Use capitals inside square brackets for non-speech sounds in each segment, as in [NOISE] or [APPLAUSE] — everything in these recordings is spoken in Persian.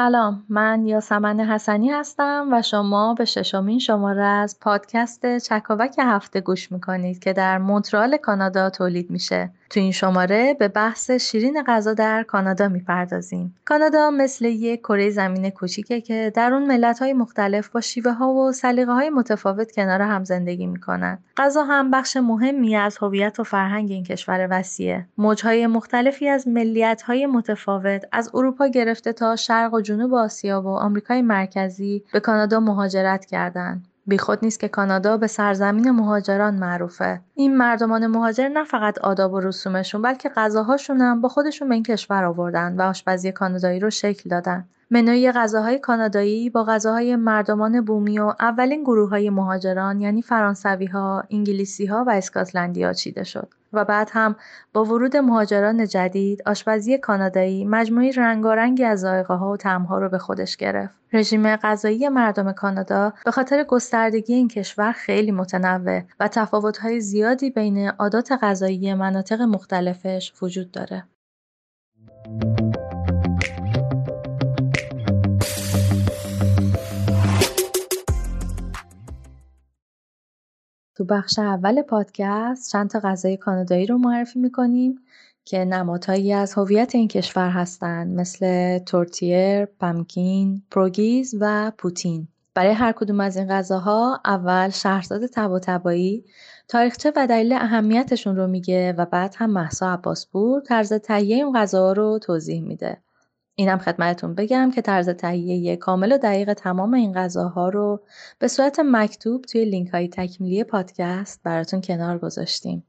سلام من یاسمن حسنی هستم و شما به ششمین شماره از پادکست چکاوک هفته گوش می‌کنید که در مونترال کانادا تولید میشه. تو این شماره به بحث شیرین غذا در کانادا می‌پردازیم. کانادا مثل یک کره زمین کوچیکه که در اون ملت مختلف با شیوه ها و سلیقه های متفاوت کنار هم زندگی می‌کنن. غذا هم بخش مهمی از هویت و فرهنگ این کشور وسیعه. موجهای مختلفی از ملیت های متفاوت از اروپا گرفته تا شرق و جنوب آسیا و آمریکای مرکزی به کانادا مهاجرت کردند. بیخود نیست که کانادا به سرزمین مهاجران معروفه این مردمان مهاجر نه فقط آداب و رسومشون بلکه غذاهاشون هم با خودشون به این کشور آوردن و آشپزی کانادایی رو شکل دادن منوی غذاهای کانادایی با غذاهای مردمان بومی و اولین گروه های مهاجران یعنی فرانسوی ها، و اسکاتلندی ها چیده شد. و بعد هم با ورود مهاجران جدید آشپزی کانادایی مجموعی رنگارنگی از ذائقه و طعمها رو به خودش گرفت. رژیم غذایی مردم کانادا به خاطر گستردگی این کشور خیلی متنوع و تفاوت‌های زیادی بین عادات غذایی مناطق مختلفش وجود داره. تو بخش اول پادکست چند تا غذای کانادایی رو معرفی می‌کنیم که نمادهایی از هویت این کشور هستند مثل تورتیر، پمکین، پروگیز و پوتین. برای هر کدوم از این غذاها اول شهرزاد تبایی تاریخچه و دلیل اهمیتشون رو میگه و بعد هم محسا عباسپور طرز تهیه این غذاها رو توضیح میده. اینم خدمتتون بگم که طرز تهیه کامل و دقیق تمام این غذاها رو به صورت مکتوب توی لینک های تکمیلی پادکست براتون کنار گذاشتیم.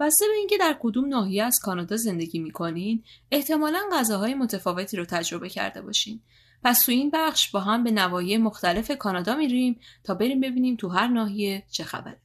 بسته به اینکه در کدوم ناحیه از کانادا زندگی می‌کنین احتمالا غذاهای متفاوتی رو تجربه کرده باشین پس تو این بخش با هم به نواحی مختلف کانادا میریم تا بریم ببینیم تو هر ناحیه چه خبره.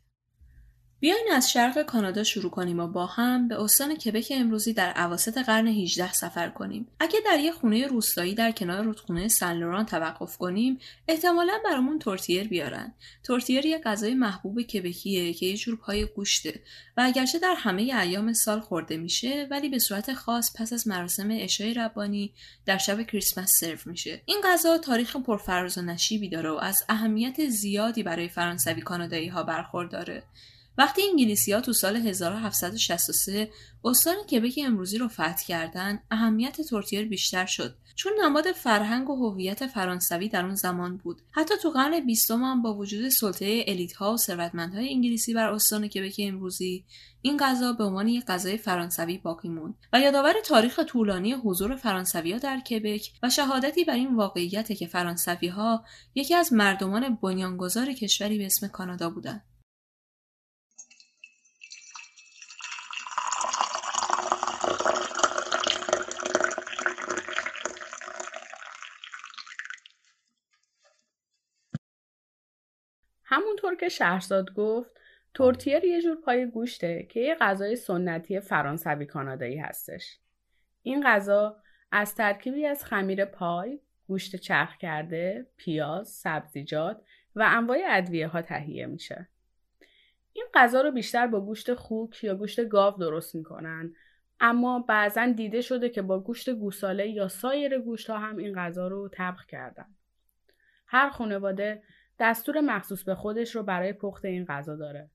بیاین از شرق کانادا شروع کنیم و با هم به استان کبک امروزی در عواسط قرن 18 سفر کنیم. اگه در یه خونه روستایی در کنار رودخونه سن توقف کنیم، احتمالا برامون تورتیر بیارن. تورتیر یه غذای محبوب کبکیه که یه جور پای گوشته و اگرچه در همه ایام سال خورده میشه ولی به صورت خاص پس از مراسم عشای ربانی در شب کریسمس سرو میشه. این غذا تاریخ پرفراز و نشیبی داره و از اهمیت زیادی برای فرانسوی کانادایی ها برخورداره. وقتی انگلیسی ها تو سال 1763 استان کبک امروزی رو فتح کردن اهمیت تورتیر بیشتر شد. چون نماد فرهنگ و هویت فرانسوی در اون زمان بود. حتی تو قرن بیستم هم با وجود سلطه الیت ها و ثروتمندهای انگلیسی بر استان کبک امروزی این غذا به عنوان یک غذای فرانسوی باقی موند و یادآور تاریخ طولانی حضور فرانسوی در کبک و شهادتی بر این واقعیت که فرانسوی ها یکی از مردمان بنیانگذار کشوری به اسم کانادا بودند. همونطور که شهرزاد گفت تورتیر یه جور پای گوشته که یه غذای سنتی فرانسوی کانادایی هستش. این غذا از ترکیبی از خمیر پای، گوشت چرخ کرده، پیاز، سبزیجات و انواع ادویه ها تهیه میشه. این غذا رو بیشتر با گوشت خوک یا گوشت گاو درست می‌کنن اما بعضا دیده شده که با گوشت گوساله یا سایر گوشت ها هم این غذا رو طبخ کردن. هر خانواده دستور مخصوص به خودش رو برای پخت این غذا داره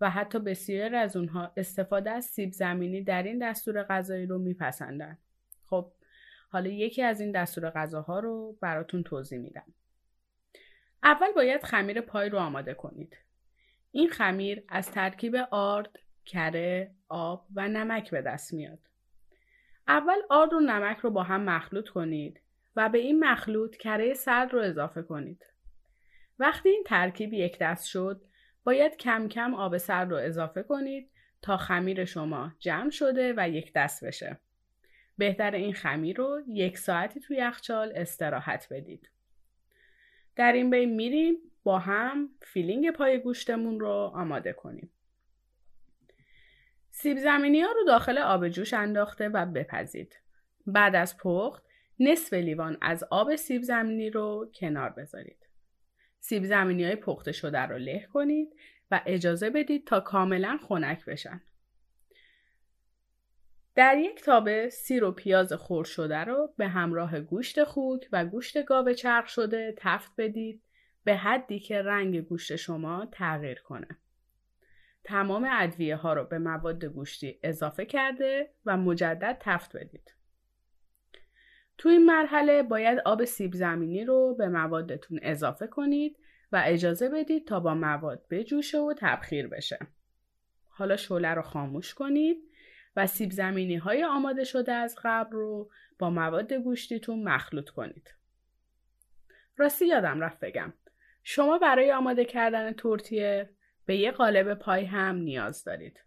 و حتی بسیار از اونها استفاده از سیب زمینی در این دستور غذایی رو میپسندن. خب حالا یکی از این دستور غذاها رو براتون توضیح میدم. اول باید خمیر پای رو آماده کنید. این خمیر از ترکیب آرد، کره، آب و نمک به دست میاد. اول آرد و نمک رو با هم مخلوط کنید و به این مخلوط کره سرد رو اضافه کنید. وقتی این ترکیب یک دست شد باید کم کم آب سرد رو اضافه کنید تا خمیر شما جمع شده و یک دست بشه. بهتره این خمیر رو یک ساعتی توی یخچال استراحت بدید. در این بین میریم با هم filling پای گوشتمون رو آماده کنیم. سیب زمینی ها رو داخل آب جوش انداخته و بپزید. بعد از پخت نصف لیوان از آب سیب زمینی رو کنار بذارید. سیب زمینی های پخته شده رو له کنید و اجازه بدید تا کاملا خنک بشن. در یک تابه سیر و پیاز خور شده رو به همراه گوشت خوک و گوشت گاو چرخ شده تفت بدید به حدی که رنگ گوشت شما تغییر کنه. تمام ادویه ها رو به مواد گوشتی اضافه کرده و مجدد تفت بدید. تو این مرحله باید آب سیب زمینی رو به موادتون اضافه کنید و اجازه بدید تا با مواد بجوشه و تبخیر بشه. حالا شعله رو خاموش کنید و سیب زمینی های آماده شده از قبل رو با مواد گوشتیتون مخلوط کنید. راستی یادم رفت بگم. شما برای آماده کردن تورتیه به یه قالب پای هم نیاز دارید.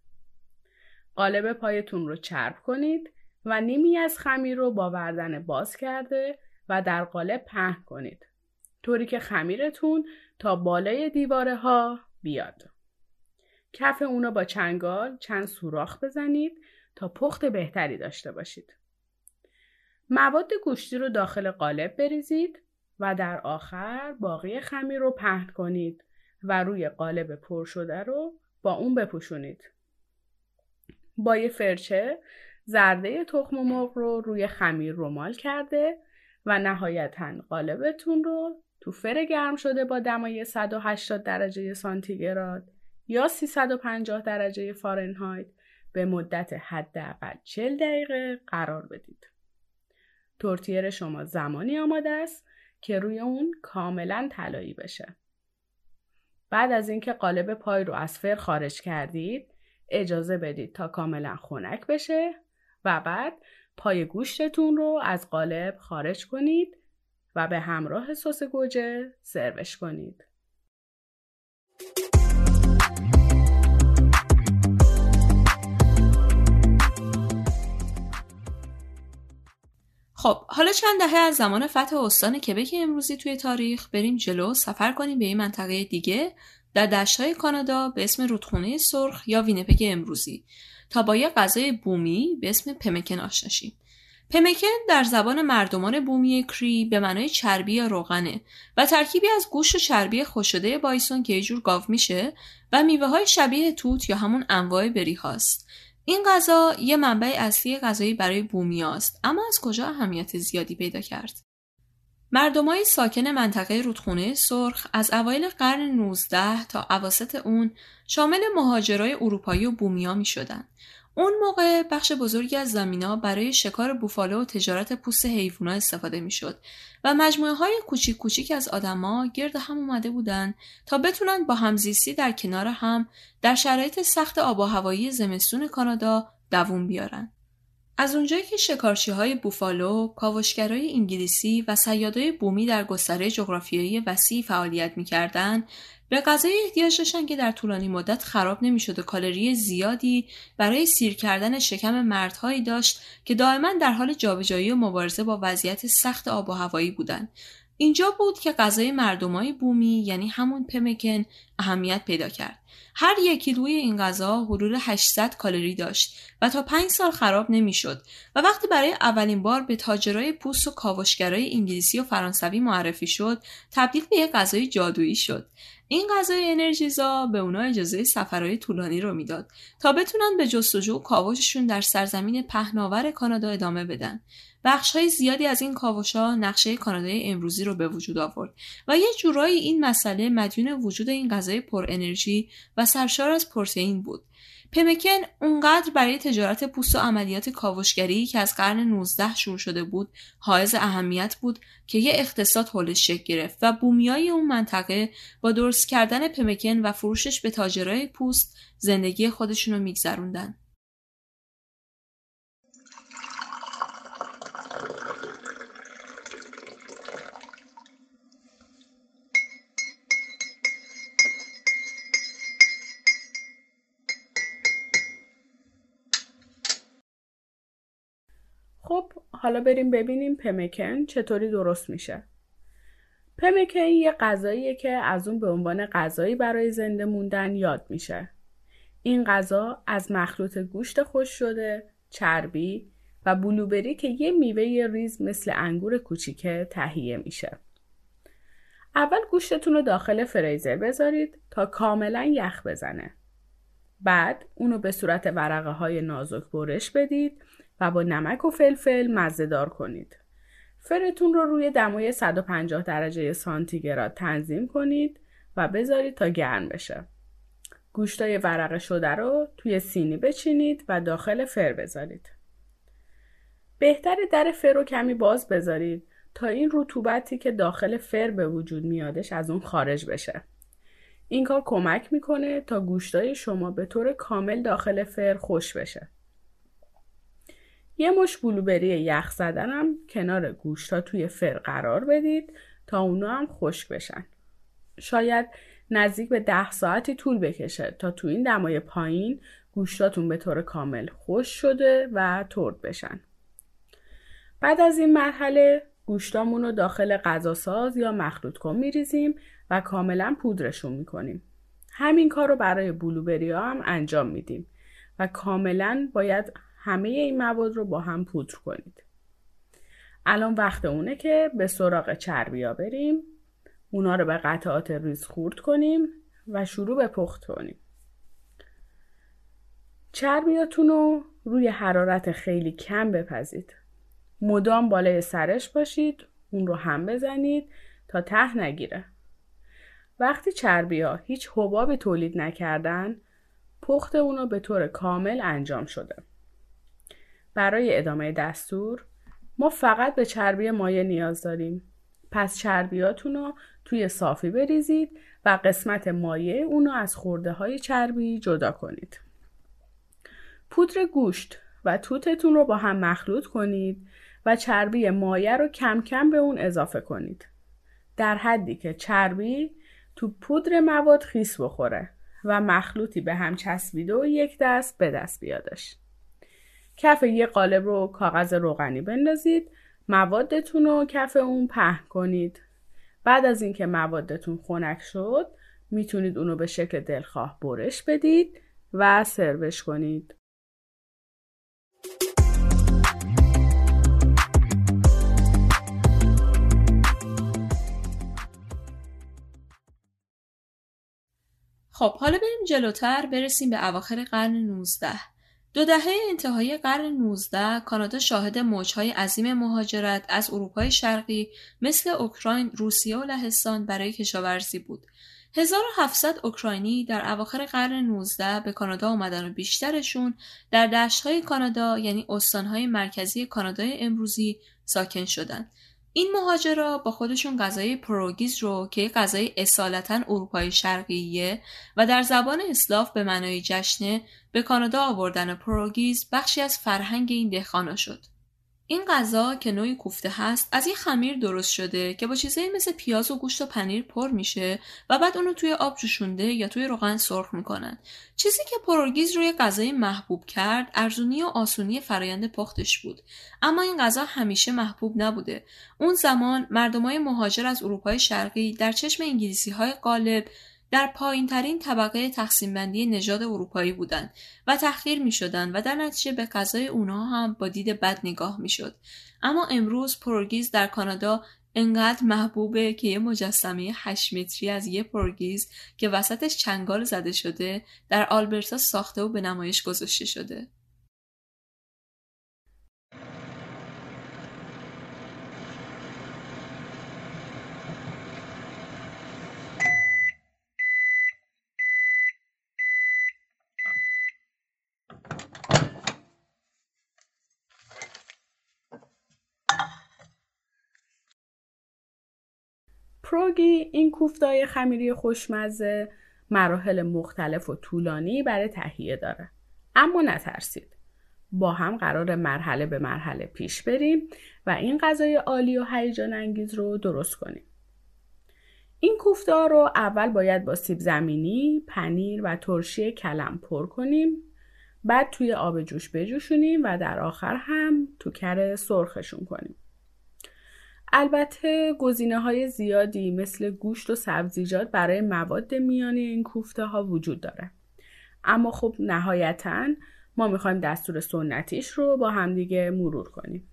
قالب پایتون رو چرب کنید و نیمی از خمیر رو با وردن باز کرده و در قالب پهن کنید. طوری که خمیرتون تا بالای دیواره ها بیاد. کف اونو با چنگال چند سوراخ بزنید تا پخت بهتری داشته باشید. مواد گوشتی رو داخل قالب بریزید و در آخر باقی خمیر رو پهن کنید و روی قالب پر شده رو با اون بپوشونید. با یه فرچه زرده تخم مرغ رو روی خمیر رومال کرده و نهایتا قالبتون رو تو فر گرم شده با دمای 180 درجه سانتیگراد یا 350 درجه فارنهایت به مدت حداقل 40 دقیقه قرار بدید. تورتیر شما زمانی آماده است که روی اون کاملا طلایی بشه. بعد از اینکه قالب پای رو از فر خارج کردید اجازه بدید تا کاملا خنک بشه و بعد پای گوشتتون رو از قالب خارج کنید و به همراه سس گوجه سروش کنید. خب حالا چند دهه از زمان فتح استان کبک امروزی توی تاریخ بریم جلو سفر کنیم به این منطقه دیگه در دشتهای کانادا به اسم رودخونه سرخ یا وینپگ امروزی تا با یه غذای بومی به اسم پمکن آشنا شیم. پمکن در زبان مردمان بومی کری به معنای چربی یا روغنه و ترکیبی از گوشت و چربی خوشده بایسون که یه جور گاو میشه و میوه های شبیه توت یا همون انواع بری هاست. این غذا یه منبع اصلی غذایی برای بومی است اما از کجا اهمیت زیادی پیدا کرد؟ مردمای ساکن منطقه رودخونه سرخ از اوایل قرن 19 تا اواسط اون شامل مهاجرای اروپایی و بومیا می. اون موقع بخش بزرگی از زمینا برای شکار بوفالو و تجارت پوست حیوونا استفاده می‌شد و مجموعه های کوچیک کوچیک از آدما گرد هم اومده بودن تا بتونن با همزیستی در کنار هم در شرایط سخت آب و هوایی زمستون کانادا دووم بیارن. از اونجایی که شکارچی های بوفالو، کاوشگرای انگلیسی و سیادای بومی در گستره جغرافیایی وسیع فعالیت می‌کردند، به غذای احتیاج داشتن که در طولانی مدت خراب نمی‌شد و کالری زیادی برای سیر کردن شکم مردهایی داشت که دائما در حال جابجایی و مبارزه با وضعیت سخت آب و هوایی بودند اینجا بود که غذای مردمای بومی یعنی همون پمکن اهمیت پیدا کرد هر یک کیلوی این غذا حدود 800 کالری داشت و تا 5 سال خراب نمی‌شد و وقتی برای اولین بار به تاجرای پوست و کاوشگرای انگلیسی و فرانسوی معرفی شد تبدیل به یک غذای جادویی شد این غذای انرژیزا به اونا اجازه سفرهای طولانی رو می‌داد تا بتونن به جستجو و کاوششون در سرزمین پهناور کانادا ادامه بدن. بخش های زیادی از این کاوشا نقشه کانادای امروزی رو به وجود آورد و یه جورایی این مسئله مدیون وجود این غذای پر انرژی و سرشار از پروتئین بود. پمکن اونقدر برای تجارت پوست و عملیات کاوشگری که از قرن 19 شروع شده بود حائز اهمیت بود که یه اقتصاد حولش شکل گرفت و بومیای اون منطقه با درست کردن پمکن و فروشش به تاجرای پوست زندگی خودشونو میگذروندن. حالا بریم ببینیم پمکن چطوری درست میشه. پمکن یه غذاییه که از اون به عنوان غذایی برای زنده موندن یاد میشه. این غذا از مخلوط گوشت خوش شده، چربی و بلوبری که یه میوه ریز مثل انگور کوچیکه تهیه میشه. اول گوشتتون رو داخل فریزر بذارید تا کاملا یخ بزنه. بعد اونو به صورت ورقه های نازک برش بدید و با نمک و فلفل مزه دار کنید. فرتون رو روی دمای 150 درجه سانتیگراد تنظیم کنید و بذارید تا گرم بشه. گوشتای ورقه شده رو توی سینی بچینید و داخل فر بذارید. بهتر در فر رو کمی باز بذارید تا این رطوبتی که داخل فر به وجود میادش از اون خارج بشه. این کار کمک می‌کنه تا گوشتای شما به طور کامل داخل فر خوش بشه. یه مش بلوبری یخ زدنم کنار گوشتا توی فر قرار بدید تا اونا هم خشک بشن. شاید نزدیک به ده ساعتی طول بکشه تا تو این دمای پایین گوشتاتون به طور کامل خوش شده و ترد بشن. بعد از این مرحله گوشتامون رو داخل غذاساز یا مخلوط کن میریزیم و کاملا پودرشون می‌کنیم. همین کار رو برای بلوبری هم انجام میدیم و کاملا باید همه این مواد رو با هم پودر کنید. الان وقت اونه که به سراغ چربی ها بریم اونا رو به قطعات ریز خورد کنیم و شروع به پخت کنیم. چربیاتون رو روی حرارت خیلی کم بپزید. مدام بالای سرش باشید اون رو هم بزنید تا ته نگیره. وقتی چربی ها هیچ حبابی تولید نکردن پخت اونو به طور کامل انجام شده. برای ادامه دستور ما فقط به چربی مایع نیاز داریم. پس چربیاتون رو توی صافی بریزید و قسمت مایع اونو از خورده های چربی جدا کنید. پودر گوشت و توتتون رو با هم مخلوط کنید و چربی مایع رو کم کم به اون اضافه کنید. در حدی که چربی تو پودر مواد خیس بخوره و مخلوطی به هم چسبیده و یک دست به دست بیادش. کف یه قالب رو کاغذ روغنی بندازید موادتون رو کف اون پهن کنید. بعد از اینکه موادتون خنک شد می‌تونید اونو به شکل دلخواه برش بدید و سروش کنید. خب حالا بریم جلوتر برسیم به اواخر قرن 19 دو دهه انتهای قرن 19 کانادا شاهد موجهای عظیم مهاجرت از اروپای شرقی مثل اوکراین، روسیه و لهستان برای کشاورزی بود. 1700 اوکراینی در اواخر قرن 19 به کانادا آمدن و بیشترشون در دشتهای کانادا یعنی استانهای مرکزی کانادای امروزی ساکن شدند. این مهاجرا با خودشون غذای پروگیز رو که غذای اصالتا اروپای شرقیه و در زبان اسلاف به معنای جشنه به کانادا آوردن pierogies بخشی از فرهنگ این دهقانا شد. این غذا که نوعی کوفته هست از این خمیر درست شده که با چیزایی مثل پیاز و گوشت و پنیر پر میشه و بعد اونو توی آب جوشونده یا توی روغن سرخ می‌کنن. چیزی که pierogies رو یه غذای محبوب کرد ارزونی و آسونی فرایند پختش بود. اما این غذا همیشه محبوب نبوده. اون زمان مردمای مهاجر از اروپای شرقی در چشم انگلیسی های غالب در پایین ترین طبقه تقسیم بندی نژاد اروپایی بودند و تحقیر می شدن و در نتیجه به غذای اونها هم با دید بد نگاه می شد. اما امروز پرگیز در کانادا انقدر محبوبه که یه مجسمه 8 متری از یه پرگیز که وسطش چنگال زده شده در آلبرتا ساخته و به نمایش گذاشته شده. پروگی این کوفتای خمیری خوشمزه مراحل مختلف و طولانی برای تهیه داره. اما نترسید. با هم قرار مرحله به مرحله پیش بریم و این غذای عالی و هیجان انگیز رو درست کنیم. این کوفته رو اول باید با سیب زمینی، پنیر و ترشی کلم پر کنیم. بعد توی آب جوش بجوشونیم و در آخر هم تو کره سرخشون کنیم. البته گزینه های زیادی مثل گوشت و سبزیجات برای مواد میانی این کوفته ها وجود داره. اما خب نهایتا ما می‌خوایم دستور سنتیش رو با همدیگه مرور کنیم.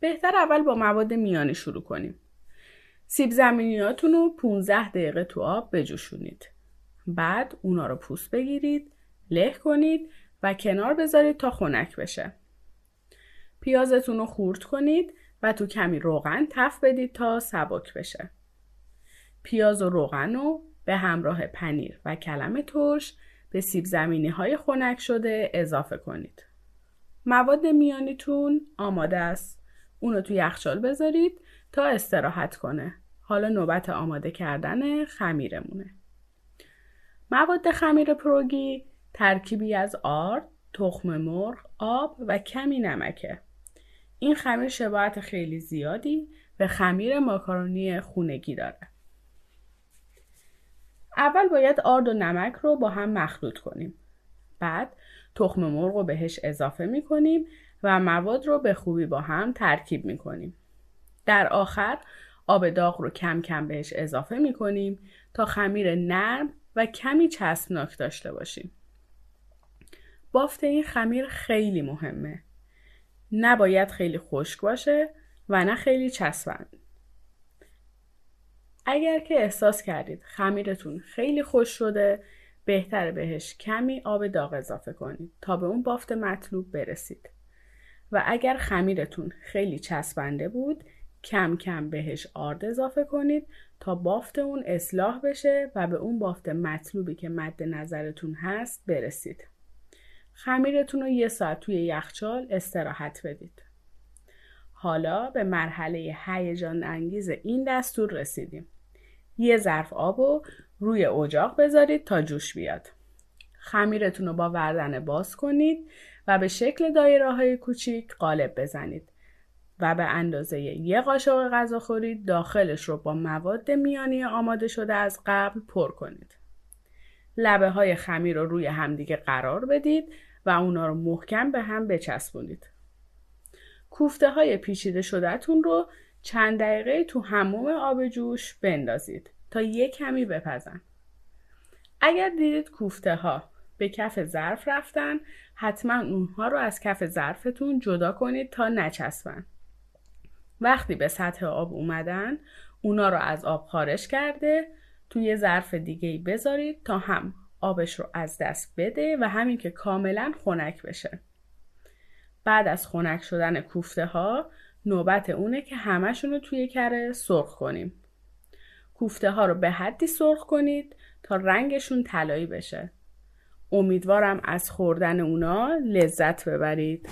بهتر اول با مواد میانی شروع کنیم. سیب زمینیاتون رو 15 دقیقه تو آب بجوشونید. بعد اونا رو پوست بگیرید، له کنید و کنار بذارید تا خنک بشه. پیازتون رو خورد کنید و تو کمی روغن تف بدید تا سبک بشه. پیاز و روغن رو به همراه پنیر و کلم ترش به سیب زمینی های خنک شده اضافه کنید. مواد میانیتون آماده است. اونو تو یخچال بذارید تا استراحت کنه. حالا نوبت آماده کردن خمیرمونه. مواد خمیر پروگی ترکیبی از آرد، تخم مرغ، آب و کمی نمکه. این خمیر شباهت خیلی زیادی به خمیر ماکارونی خونگی داره. اول باید آرد و نمک رو با هم مخلوط کنیم. بعد تخم مرغ رو بهش اضافه می کنیم و مواد رو به خوبی با هم ترکیب می کنیم. در آخر آب داغ رو کم کم بهش اضافه می کنیم تا خمیر نرم و کمی چسبناک داشته باشیم. بافت این خمیر خیلی مهمه. نباید خیلی خشک باشه و نه خیلی چسبند. اگر که احساس کردید خمیرتون خیلی خوش شده بهتره بهش کمی آب داغ اضافه کنید تا به اون بافت مطلوب برسید. و اگر خمیرتون خیلی چسبنده بود کم کم بهش آرد اضافه کنید تا بافت اون اصلاح بشه و به اون بافت مطلوبی که مد نظرتون هست برسید. خمیرتون رو یه ساعت توی یخچال استراحت بدید. حالا به مرحله هیجان انگیز این دستور رسیدیم. یه ظرف آب رو روی اجاق بذارید تا جوش بیاد. خمیرتون رو با وردن باز کنید و به شکل دایره های کوچیک قالب بزنید و به اندازه یه قاشق غذاخوری داخلش رو با مواد میانی آماده شده از قبل پر کنید. لبه های خمیر رو روی همدیگه قرار بدید و اونا رو محکم به هم بچسبونید. کوفته های پیچیده شدهتون رو چند دقیقه تو هموم آب جوش بندازید تا یک کمی بپزن. اگر دیدید کوفته ها به کف ظرف رفتن حتما اونها رو از کف ظرفتون جدا کنید تا نچسبن. وقتی به سطح آب اومدن اونا رو از آب خارج کرده توی ظرف دیگه بذارید تا هم آبش رو از دست بده و همین که کاملا خنک بشه. بعد از خنک شدن کوفته ها نوبت اونه که همشون رو توی کره سرخ کنیم. کوفته ها رو به حدی سرخ کنید تا رنگشون طلایی بشه. امیدوارم از خوردن اونا لذت ببرید.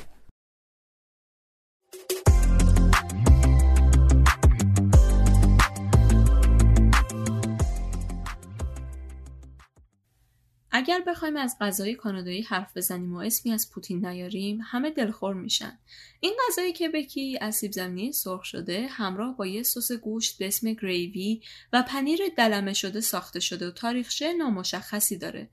اگر بخوایم از غذای کانادایی حرف بزنیم و اسمی از پوتین نیاریم همه دلخور میشن. این غذای کبکی از سیب زمینی سرخ شده همراه با یه سس گوشت به اسم گریوی و پنیر دلمه شده ساخته شده و تاریخچه نامشخصی داره.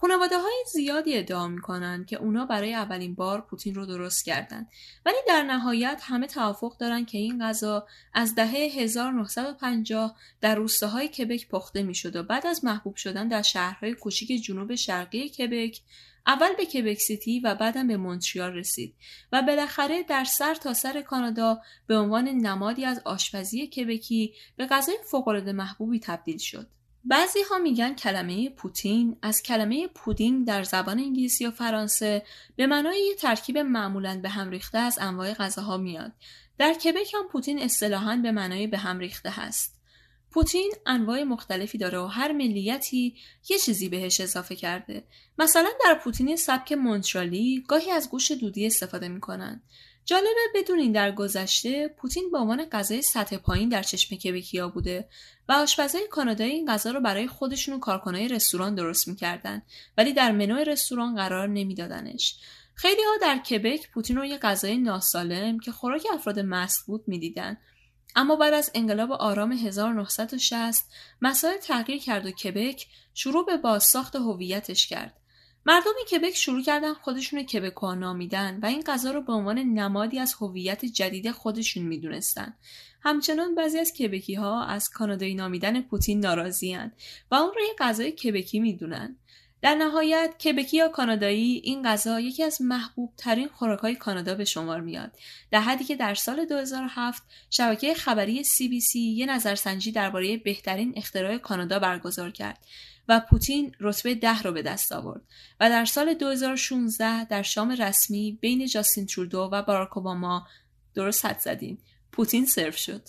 خانواده های زیادی ادعا می‌کنن که اونا برای اولین بار پوتین رو درست کردن. ولی در نهایت همه توافق دارن که این غذا از دهه 1950 در روستاهای کبک پخته می‌شد و بعد از محبوب شدن در شهرهای کوچیک جنوب شرقی کبک اول به کبک سیتی و بعدم به مونتریال رسید و بالاخره در سر تا سر کانادا به عنوان نمادی از آشپزی کبکی به غذای فوقالعاده محبوبی تبدیل شد. بعضی ها میگن کلمه پوتین از کلمه پودینگ در زبان انگلیسی و فرانسه به معنای یه ترکیب معمولا به هم ریخته از انواع غذاها میاد. در کبک هم پوتین اصطلاحا به معنای به هم ریخته هست. پوتین انواع مختلفی داره و هر ملیتی یه چیزی بهش اضافه کرده. مثلا در پوتین سبک مونترالی گاهی از گوش دودی استفاده می‌کنن. جالبه بدونین در گذشته پوتین به عنوان غذای سطح پایین در چشم کبکیا بوده و آشپزای کانادایی این غذا رو برای خودشون و کارکنای رستوران درست می‌کردن ولی در منوی رستوران قرار نمیدادنش. خیلی ها در کبک پوتین رو یه غذای ناسالم که خوراک افراد مست بود می‌دیدن. اما بعد از انقلاب آرام 1960 مسائل تغییر کرد و کبک شروع به بازساخت هویتش کرد. مردمی کبک شروع کردن خودشون کبکوها نامیدن و این غذا رو به عنوان نمادی از هویت جدید خودشون می‌دونستن. همچنان بعضی از کبکی ها از کانادایی نامیدن پوتین ناراضیان و اون رو یه غذای کبکی می‌دونن. در نهایت کبکی یا کانادایی این غذا یکی از محبوب ترین خوراک های کانادا به شمار میاد. در حدی که در سال 2007 شبکه خبری CBC یه نظرسنجی درباره بهترین اختراع کانادا برگزار کرد و پوتین رتبه ده رو به دست آورد و در سال 2016 در شام رسمی بین جاستین ترودو و باراک اوباما درست حد زدین پوتین سرو شد.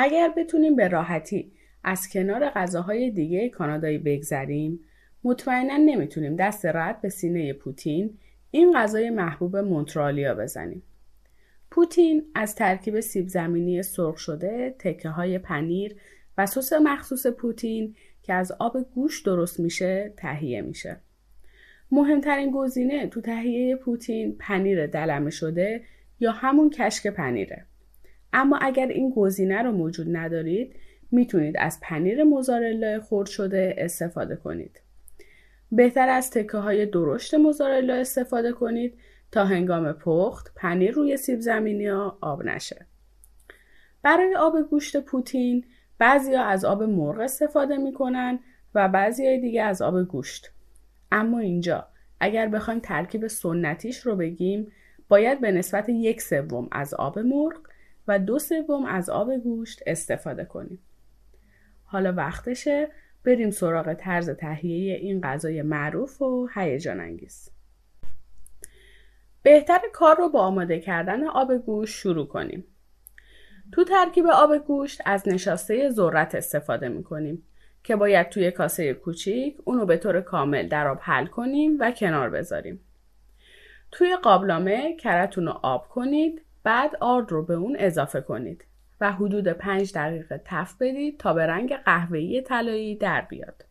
اگر بتونیم به راحتی از کنار غذاهای دیگه کانادایی بگذریم مطمئنا نمی‌تونیم دست رد به سینه پوتین این غذای محبوب مونترالیا بزنیم. پوتین از ترکیب سیب زمینی سرخ شده، تکه های پنیر و سس مخصوص پوتین که از آب گوش درست میشه تهیه میشه. مهمترین گزینه تو تهیه پوتین پنیر دلمه شده یا همون کشک پنیره. اما اگر این گزینه رو موجود ندارید می‌تونید از پنیر موزارلا خرد شده استفاده کنید. بهتر از تکه های درشت موزارلا استفاده کنید تا هنگام پخت پنیر روی سیب زمینی ها آب نشه. برای آب گوشت پوتین بعضیا از آب مرغ استفاده می‌کنن و بعضی دیگه از آب گوشت. اما اینجا اگر بخوایم ترکیب سنتیش رو بگیم باید به نسبت یک سوم از آب مرغ و دو سوم از آب گوشت استفاده کنیم. حالا وقتشه بریم سراغ طرز تهیه این غذای معروف و هیجان انگیز. بهتر کار رو با آماده کردن آب گوشت شروع کنیم. تو ترکیب آب گوشت از نشاسته ذرت استفاده می کنیم که باید توی کاسه کوچیک اونو به طور کامل در آب حل کنیم و کنار بذاریم. توی قابلمه کرتون رو آب کنید بعد آرد رو به اون اضافه کنید و حدود 5 دقیقه تف بدید تا به رنگ قهوه‌ای طلایی در بیاد.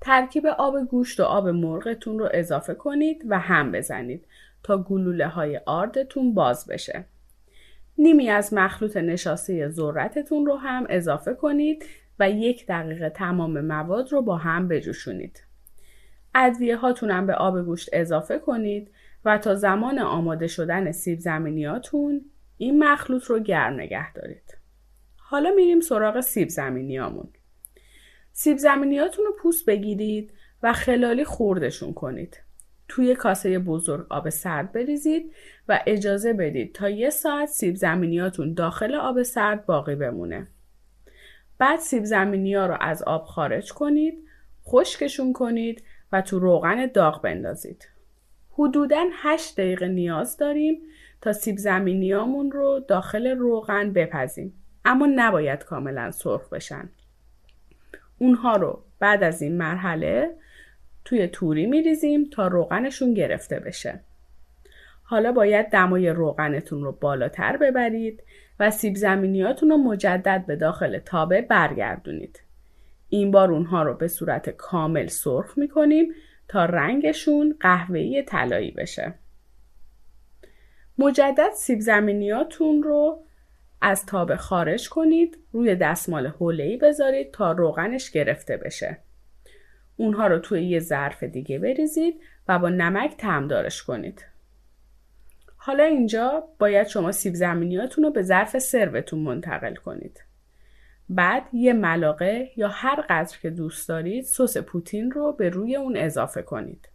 ترکیب آب گوشت و آب مرغتون رو اضافه کنید و هم بزنید تا گلوله های آردتون باز بشه. نیمی از مخلوط نشاسته ذرتتون رو هم اضافه کنید و یک دقیقه تمام مواد رو با هم بجوشونید. ادویه هاتون هم به آب گوشت اضافه کنید و تا زمان آماده شدن سیب زمینیاتون این مخلوط رو گرم نگه دارید. حالا میریم سراغ سیب زمینیامون. سیب زمینیاتون رو پوست بگیرید و خلالی خوردشون کنید. توی کاسه بزرگ آب سرد بریزید و اجازه بدید تا یه ساعت سیب زمینیاتون داخل آب سرد باقی بمونه. بعد سیب زمینی رو از آب خارج کنید، خشکشون کنید و تو روغن داغ بندازید. حدوداً 8 دقیقه نیاز داریم تا سیب زمینیامون رو داخل روغن بپزیم. اما نباید کاملا سرخ بشن. اونها رو بعد از این مرحله توی توری میریزیم تا روغنشون گرفته بشه. حالا باید دمای روغنتون رو بالاتر ببرید و سیب زمینیاتون رو مجدد به داخل تابه برگردونید. این بار اونها رو به صورت کامل سرخ می‌کنیم تا رنگشون قهوه‌ای طلایی بشه. مجدد سیب زمینیاتون رو از تابه خارج کنید روی دستمال حوله‌ای بذارید تا روغنش گرفته بشه. اونها رو توی یه ظرف دیگه بریزید و با نمک تمدارش کنید. حالا اینجا باید شما سیب زمینیاتون رو به ظرف سروتون منتقل کنید. بعد یه ملاقه یا هر قدر که دوست دارید سس پوتین رو به روی اون اضافه کنید.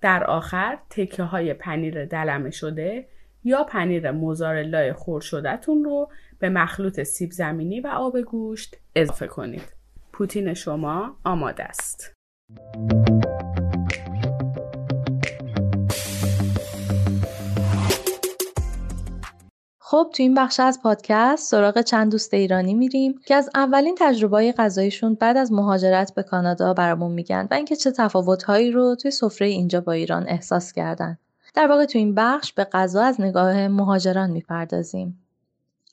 در آخر تکه های پنیر دلمه شده یا پنیر موزارلا خور شدهتون رو به مخلوط سیب زمینی و آب گوشت اضافه کنید. پوتین شما آماده است. خب تو این بخش از پادکست سراغ چند دوست ایرانی میریم که از اولین تجربه غذایشون بعد از مهاجرت به کانادا برامون میگن و اینکه چه تفاوتهایی رو توی سفره اینجا با ایران احساس کردن. در واقع تو این بخش به غذا از نگاه مهاجران می‌پردازیم.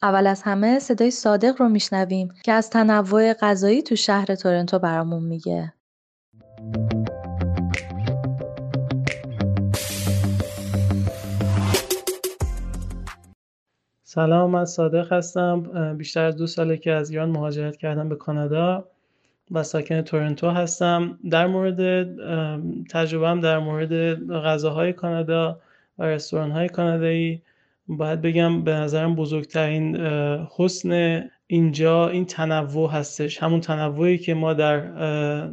اول از همه صدای صادق رو میشنویم که از تنوع غذایی تو شهر تورنتو برامون میگه. سلام من صادق هستم. بیشتر از دو ساله که از ایران مهاجرت کردم به کانادا و ساکن تورنتو هستم. در مورد تجربهم در مورد غذاهای کانادا و رستوران های کانادایی باید بگم به نظرم بزرگترین حسن اینجا این تنوع هستش. همون تنوعی که ما در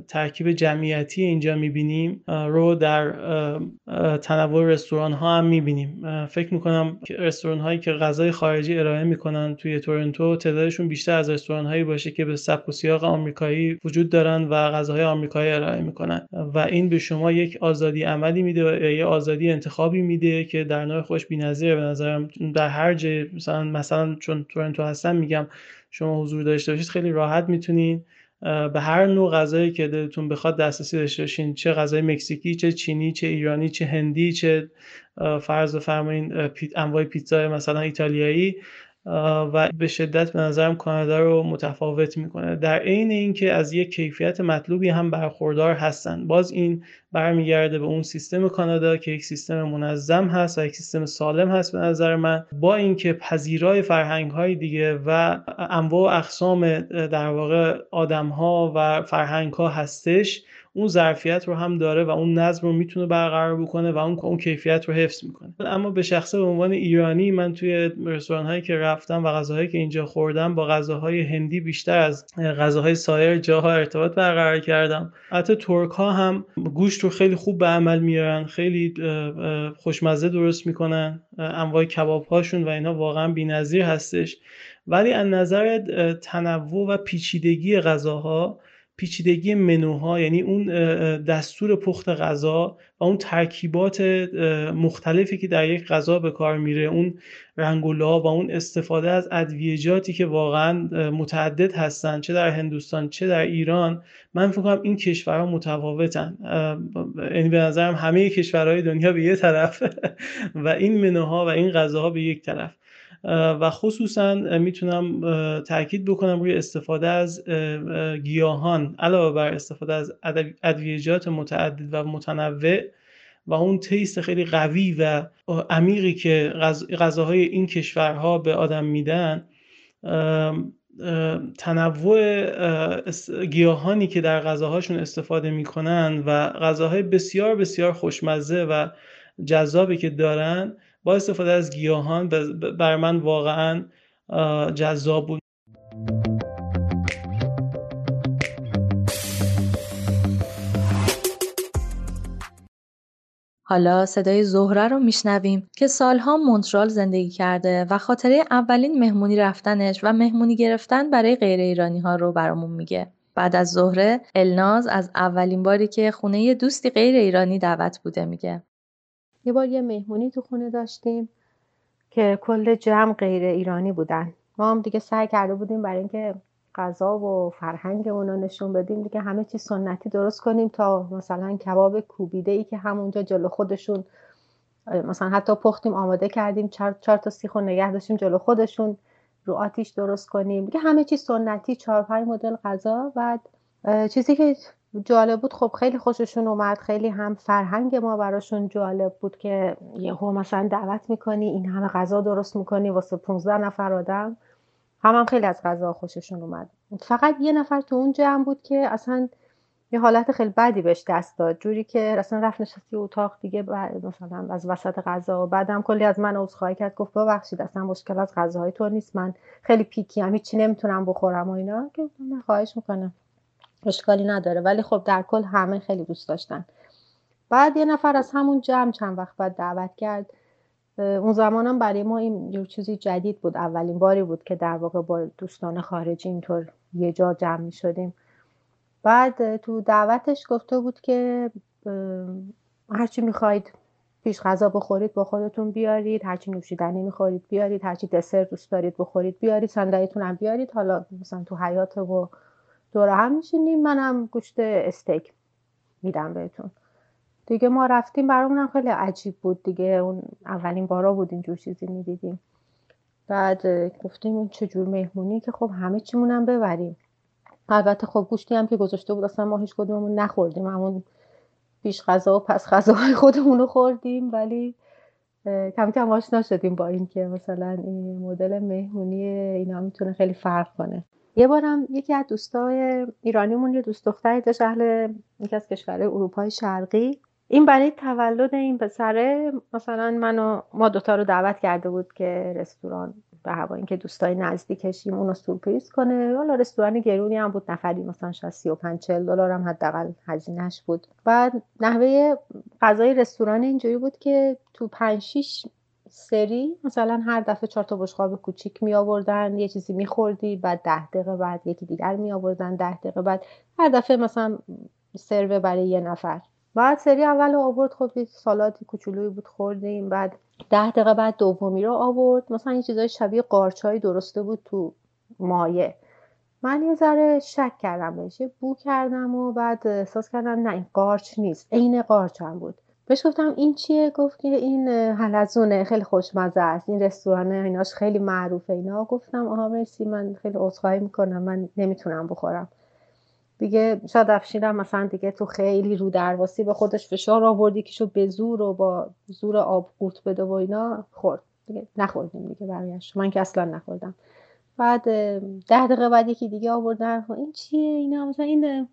ترکیب جمعیتی اینجا می‌بینیم رو در تنوع رستوران ها هم می‌بینیم. فکر می‌کنم که رستوران هایی که غذای خارجی ارائه می‌کنن توی تورنتو تعدادشون بیشتر از رستوران هایی باشه که به سبک و سیاق آمریکایی وجود دارن و غذاهای آمریکایی ارائه می‌کنن. و این به شما یک آزادی عملی میده و یه آزادی انتخابی میده که در نوع خوش بی‌نظیره. به نظرم در هر مثلا مثلا چون تورنتو هستم میگم شما حضور داشته باشید خیلی راحت می‌تونین به هر نوع غذایی که دلتون بخواد دسترسی داشته باشین. چه غذای مکزیکی چه چینی چه ایرانی چه هندی چه فرض بفرمایین انواع پیتزای مثلا ایتالیایی. و به شدت به نظرم کانادا رو متفاوت می‌کنه. در عین اینکه از یک کیفیت مطلوبی هم برخوردار هستن. باز این برمیگرده به اون سیستم کانادا که یک سیستم منظم هست و یک سیستم سالم هست به نظر من. با اینکه پذیرای فرهنگ های دیگه و انواع و اقسام در واقع آدم ها و فرهنگ ها هستش اون ظرفیت رو هم داره و اون نظم رو می‌تونه برقرار بکنه و اون اون کیفیت رو حفظ می‌کنه. اما به شخصه به عنوان ایرانی من توی رستوران هایی که رفتم و غذاهایی که اینجا خوردم با غذاهای هندی بیشتر از غذاهای سایر جاها ارتباط برقرار کردم. حتی ترک ها هم گوشت رو خیلی خوب به عمل میارن خیلی خوشمزه درست می‌کنن انواع کباب هاشون و اینا واقعا بی‌نظیر هستش. ولی از نظر تنوع و پیچیدگی غذاها پیچیدگی منوها یعنی اون دستور پخت غذا و اون ترکیبات مختلفی که در یک غذا به کار میره اون رنگ و و اون استفاده از ادویجاتی که واقعا متعدد هستن چه در هندوستان چه در ایران من فکر کنم این کشورها متفاوتن. یعنی به نظرم همه کشورهای دنیا به یه طرف [LAUGHS] و این منوها و این غذاها به یک طرف. و خصوصا می‌تونم تاکید بکنم روی استفاده از گیاهان علاوه بر استفاده از ادویجات متعدد و متنوع و اون تیست خیلی قوی و عمیقی که غذاهای این کشورها به آدم میدن تنوع گیاهانی که در غذاهاشون استفاده می‌کنن و غذاهای بسیار بسیار خوشمزه و جذابی که دارن با استفاده از گیاهان بر من واقعا جذاب بود حالا صدای زهره رو میشنویم که سالها مونترال زندگی کرده و خاطره اولین مهمونی رفتنش و مهمونی گرفتن برای غیر ایرانی ها رو برامون میگه. بعد از زهره الناز از اولین باری که خونه دوستی غیر ایرانی دعوت بوده میگه. یه بار یه مهمونی تو خونه داشتیم که کل جمع غیر ایرانی بودن. ما هم دیگه سعی کرده بودیم برای اینکه غذا و فرهنگمون رو نشون بدیم دیگه همه چیز سنتی درست کنیم تا مثلا کباب کوبیده ای که همونجا جلو خودشون مثلا حتی پختیم آماده کردیم چهار, چهار تا سیخ و نگه داشتیم جلو خودشون رو آتیش درست کنیم. دیگه همه چیز سنتی چهار پنج مدل غذا بعد چیزی که جالب بود. خب خیلی خوششون اومد. خیلی هم فرهنگ ما براشون جالب بود که یهو مثلا دعوت می‌کنی این همه غذا درست می‌کنی واسه 15 نفر آدم. هم هم خیلی از غذا خوششون اومد. فقط یه نفر تو اون جمع بود که اصلا یه حالت خیلی بدی بهش دست داد. جوری که اصلا رفت نشستی اتاق دیگه مثلا از وسط غذا و بعدم کلی از من عذرخواهی کرد. گفت ببخشید اصلا مشکل از غذاهای تو نیست. من خیلی پیکی هم هیچی نمی‌تونم بخورم و اینا. که خواهش می‌کنم. اشکالی نداره. ولی خب در کل همه خیلی دوست داشتن. بعد یه نفر از همون جمع چند وقت بعد دعوت کرد. اون زمانم برای ما این یه چیزی جدید بود. اولین باری بود که در واقع با دوستان خارجی اینطور یه جا جمع می شدیم. بعد تو دعوتش گفته بود که هرچی می‌خواید پیش غذا بخورید با خودتون بیارید. هرچی نوشیدنی می‌خورید بیارید. هرچی دسر دوست دارید بخورید بیارید. صندلیتون هم بیارید. حالا مثلا تو حیات و دور هم میشینیم منم گوشت استیک میدم بهتون. دیگه ما رفتیم برامون خیلی عجیب بود دیگه. اون اولین بارا بود اینجور چیزی می‌دیدیم. بعد گفتیم این چجور مهمونی که خب همه چیمونم ببریم. البته خب گوشتی هم که گذاشته بود اصلا ما هیچ کدوممون نخوردیم. همون پیش غذا و پس غذاهای خودمون رو خوردیم. ولی کم کم آشنا شدیم با این که مثلا این مدل مهمونی اینا می‌تونه خیلی فرق کنه. یه بارم یکی از دوستای ایرانیمون یه دوست دختری داشت اهل یکی از کشورهای اروپای شرقی. این برای تولد این پسره مثلا منو ما دوتا رو دعوت کرده بود که رستوران به هوا اینکه دوستای نزدیکشیم اونو سورپریز کنه. حالا رستوران گرونی هم بود نفری مثلا شاید 35 40 دلار هم حداقل هزینهش بود. بعد نحوه غذای رستوران اینجوری بود که تو 5 6 سری مثلا هر دفعه چهار تا بشقاب کوچیک می آوردن یه چیزی میخوردی بعد ده دقیقه بعد یکی دیگر می آوردن ده دقیقه بعد هر دفعه مثلا سرو برای یه نفر. بعد سری اول آورد خب یک سالاتی کوچولویی بود خوردیم بعد ده دقیقه بعد دومی رو آورد. مثلا این چیزای شبیه قارچهایی درسته بود تو مایه من یه ذره شک کردم بهش بو کردم و بعد احساس کردم نه این قارچ نیست. عین قارچ بود. بهش گفتم این چیه؟ گفت که این حلزونه خیلی خوشمزه است. این رستوران ایناش خیلی معروفه اینا. گفتم آها مرسی من خیلی عذرخواهی می‌کنم. من نمی‌تونم بخورم. دیگه شاید افشینم مثلا دیگه تو خیلی رو درواسی به خودش فشار آوردی که شو به زور و با زور آب قورت بده و اینا خورد. دیگه نخوردیم دیگه بقیه‌اش. من که اصلا نخوردم. بعد ده دقیقه بعد یکی دیگه آوردن این چیه اینا؟ مثلا این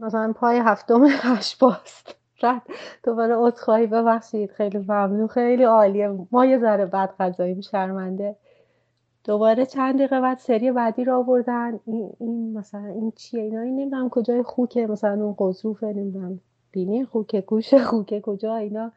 مثلا پای هفتم [LAUGHS] باست رد. دوباره عذرخواهی ببخشید. خیلی ممنون. خیلی عالیه. ما یه ذره بد غذاییم. شرمنده. دوباره چند دقیقه بعد سری بعدی رو آوردن. این, این مثلا این چیه؟ اینا این نمی‌دونم کجای خوکه. مثلا اون قضروفه نمی‌دونم. بینی خوکه گوش خوکه کجا؟ اینا.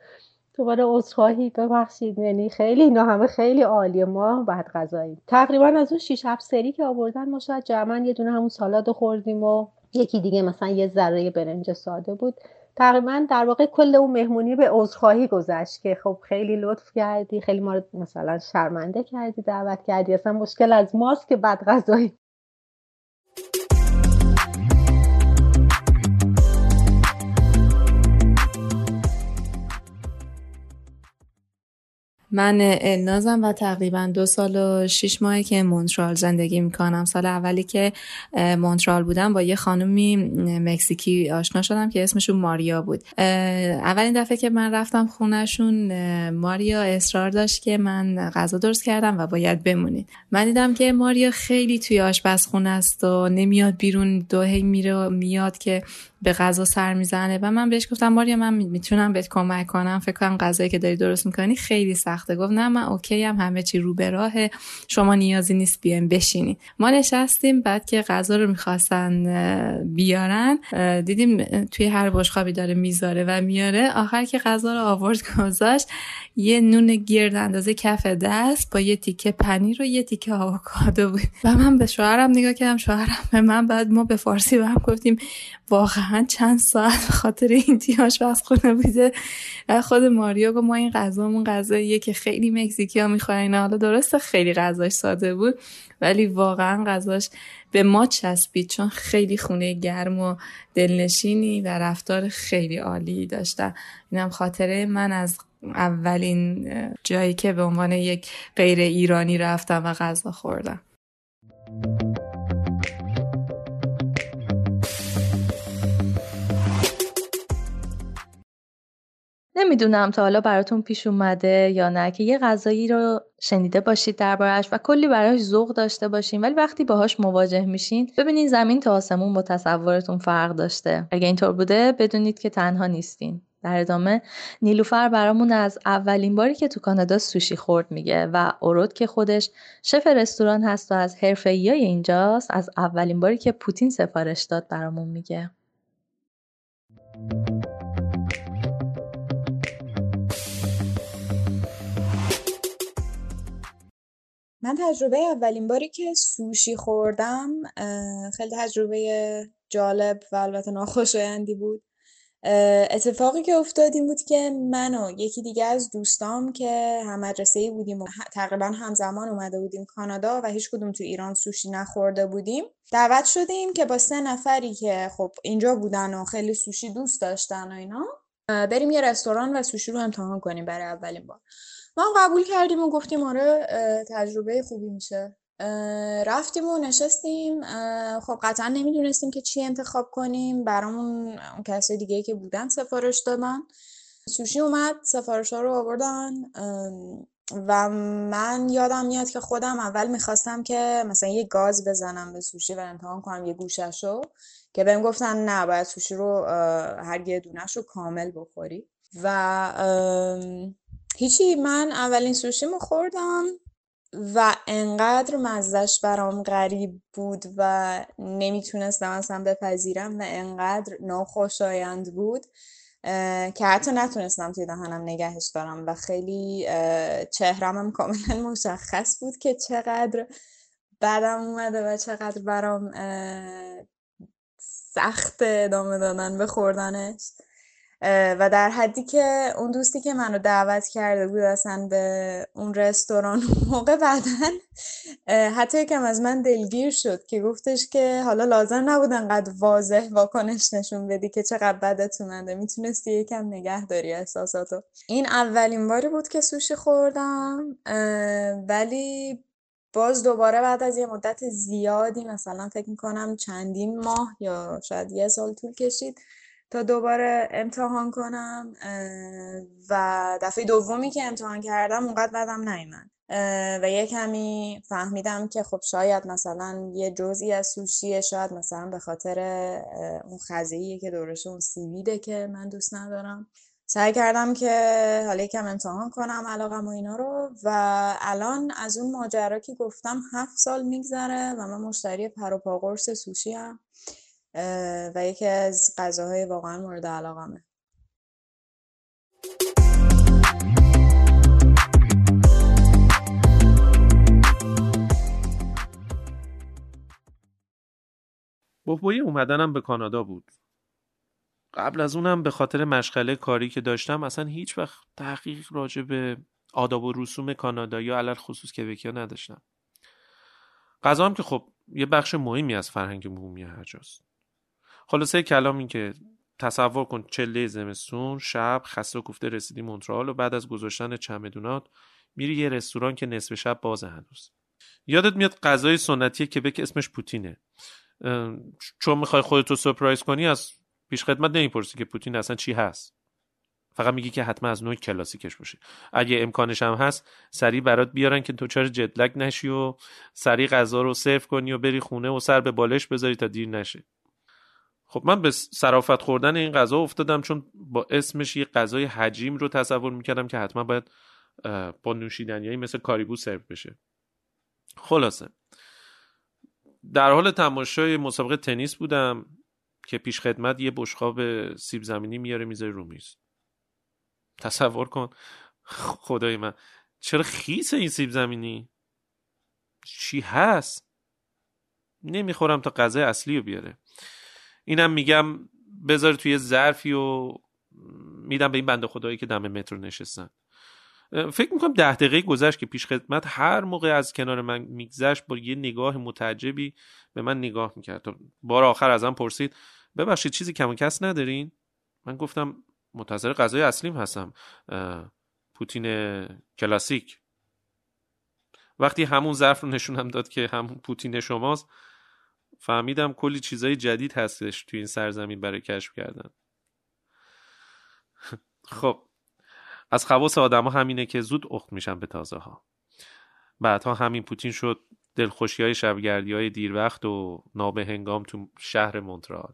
دوباره عذرخواهی ببخشید. یعنی خیلی اینا همه خیلی عالیه. ما بعد غذایی تقریبا از اون 6 7 سری که آوردن ما شاید جمعا یه دونه همون سالاد خوردیم و یکی دیگه مثلا یه ذره برنج ساده بود. تقریبا در واقع کل اون مهمونی به عذرخواهی گذشت که خب خیلی لطف کردی خیلی ما مثلا شرمنده کردی دعوت کردی. اصلا مشکل از ماست که بد غذایی من النازم و تقریبا دو سال و شیش ماهی که مونترال زندگی می‌کنم. سال اولی که مونترال بودم با یه خانومی مکزیکی آشنا شدم که اسمشون ماریا بود. اولین دفعه که من رفتم خونهشون ماریا اصرار داشت که من غذا درست کردم و باید بمونید. من دیدم که ماریا خیلی توی آشپزخونه است و نمیاد بیرون دو هی میره میاد که به غذا سر می‌زنه. و من بهش گفتم ماریا من می‌تونم بهت کمک کنم. فکر کنم غذایی که داری درست می‌کنی خیلی سخته. گفت نه من اوکی هم همه چی رو به راهه. شما نیازی نیست بیایم بشینی. ما نشستیم بعد که غذا رو می‌خواستن بیارن دیدیم توی هر بشقابی داره می‌ذاره و میاره آخر که غذا رو آورد گذاشت. یه نون گرد اندازه کف دست با یه تیکه پنیر و یه تیکه آووکادو بود. و من به شوهرم نگاه کردم. شوهرم به من بعد ما به فارسی به هم گفتیم واقعا چند ساعت به خاطر این تیاش بس خونه بوده. و خود ماریو گفت ما این غذامون غذاییه که خیلی مکزیکی ها می‌خورن حالا درسته خیلی غذاش ساده بود ولی واقعا غذاش به ما چسبید چون خیلی خونه گرم و دلنشینی و رفتار خیلی عالی داشتن. اینم خاطره من از اولین جایی که به عنوان یک غیر ایرانی رفتم و غذا خوردم. نمی‌دونم تا حالا براتون پیش اومده یا نه که یه غذایی رو شنیده باشید دربارش و کلی براش ذوق داشته باشین ولی وقتی باهاش مواجه میشین ببینین زمین تا آسمون با تصورتون فرق داشته. اگه اینطور بوده بدونید که تنها نیستین. در ادامه نیلوفر برامون از اولین باری که تو کانادا سوشی خورد میگه و اورود که خودش شف رستوران هست و از حرفه‌ای اینجاست از اولین باری که پوتین سفارش داد برامون میگه. من تجربه اولین باری که سوشی خوردم خیلی تجربه جالب و البته ناخوشایندی بود. اتفاقی که افتاد این بود که من و یکی دیگه از دوستام که هم مدرسه بودیم و تقریبا همزمان اومده بودیم کانادا و هیچ کدوم تو ایران سوشی نخورده بودیم دعوت شدیم که با سه نفری که خب اینجا بودن و خیلی سوشی دوست داشتن و اینا بریم یه رستوران و سوشی رو امتحان کنیم برای اولین بار. ما قبول کردیم و گفتیم آره تجربه خوبی میشه. رفتیم و نشستیم. خب قطعا نمی‌دونستیم که چی انتخاب کنیم. برامون اون کسی دیگه که بودن سفارش دادن. سوشی اومد سفارش ها رو آوردن. و من یادم میاد که خودم اول می‌خواستم که مثلا یه گاز بزنم به سوشی و امتحان کنم یه گوششو که بهم گفتن نه باید سوشی رو هر یه دونش رو کامل بخوری. و هیچی من اولین سوشیمو خوردم و انقدر مزدش برام غریب بود و نمی‌تونستم اصلا بپذیرم و انقدر ناخوشایند بود که حتی نتونستم توی دهنم نگهش دارم و خیلی چهرمم کاملا مشخص بود که چقدر بدم اومده و چقدر برام سخت ادامه دادن به خوردنش. و در حدی که اون دوستی که منو دعوت کرده بود اصلا به اون رستوران موقع بعدن حتی یکم از من دلگیر شد که گفتش که حالا لازم نبود انقدر واضح واکنش نشون بدی که چقدر بدت اومده. می‌تونستی یکم نگه داری احساساتو. این اولین باری بود که سوشی خوردم ولی باز دوباره بعد از یه مدت زیادی مثلا فکر می‌کنم چندین ماه یا شاید یه سال طول کشید تا دوباره امتحان کنم و دفعه دومی که امتحان کردم اونقدر بدم نیومد. و یه کمی فهمیدم که خب شاید مثلا یه جزئی از سوشیه شاید مثلا به خاطر اون خزهیه که دورش اون سیویده که من دوست ندارم. سعی کردم که حالا یکم امتحان کنم علاقم و اینا رو و الان از اون ماجرا که گفتم هفت سال میگذره و من مشتری پر و پا قرص سوشی هم و یکی از غذاهای واقعا مورد علاقمه. بوی اومدنم به کانادا بود. قبل از اونم به خاطر مشغله کاری که داشتم اصلا هیچ وقت تحقیق راجع به آداب و رسوم کانادا یا علل خصوص کبکیا نداشتم. غذام که خب یه بخش مهمی از فرهنگ بومی هر جاست خلاصه کلام این که تصور کن چله زمستون شب خسته و کوفته رسیدی مونترال و بعد از گذاشتن چمدونات میری یه رستوران که نصف شب باز هنوز. یادت میاد غذای سنتی کبک اسمش پوتینه. چون می‌خوای خودتو سپرایز کنی از پیش خدمت نمی‌پرسی که پوتین اصلا چی هست. فقط میگی که حتما از نوع کلاسیکش باشه. اگه امکانش هم هست سریع برات بیارن که تو چرا جدلک نشی و سریع غذا رو سرو کنی و بری خونه و سر به بالش بذاری تا دیر نشه. خب من به صرافت خوردن این غذا افتادم چون با اسمش یه غذای حجیم رو تصور می‌کردم که حتما باید با نوشیدنیایی مثل کاریبو سرو بشه. خلاصه. در حال تماشای مسابقه تنیس بودم که پیش خدمت یه بشقاب سیب زمینی میاره می‌ذاره رو میز. تصور کن. خدای من. چرا خیس این سیب زمینی؟ چی هست؟ نمی‌خورم تا غذای اصلی رو بیاره. اینم میگم بذار توی ظرفی و میدم به این بنده خدایی که دم مترو نشستن. فکر می‌کنم ده دقیقه گذشت که پیش خدمت هر موقع از کنار من میگذشت با یه نگاه متعجبی به من نگاه می‌کرد. بار آخر ازم پرسید ببخشید چیزی کم و کس ندارین؟ من گفتم منتظر غذای اصلیم هستم پوتین کلاسیک. وقتی همون ظرف رو نشونم داد که همون پوتین شماست فهمیدم کلی چیزای جدید هستش توی این سرزمین برای کشف کردن. [LAUGHS] خب از خواص آدما همینه که زود اخت میشن به تازه ها بعدها همین پوتین شد دلخوشی های شبگردی های دیر وقت و نابه هنگام تو شهر مونترال.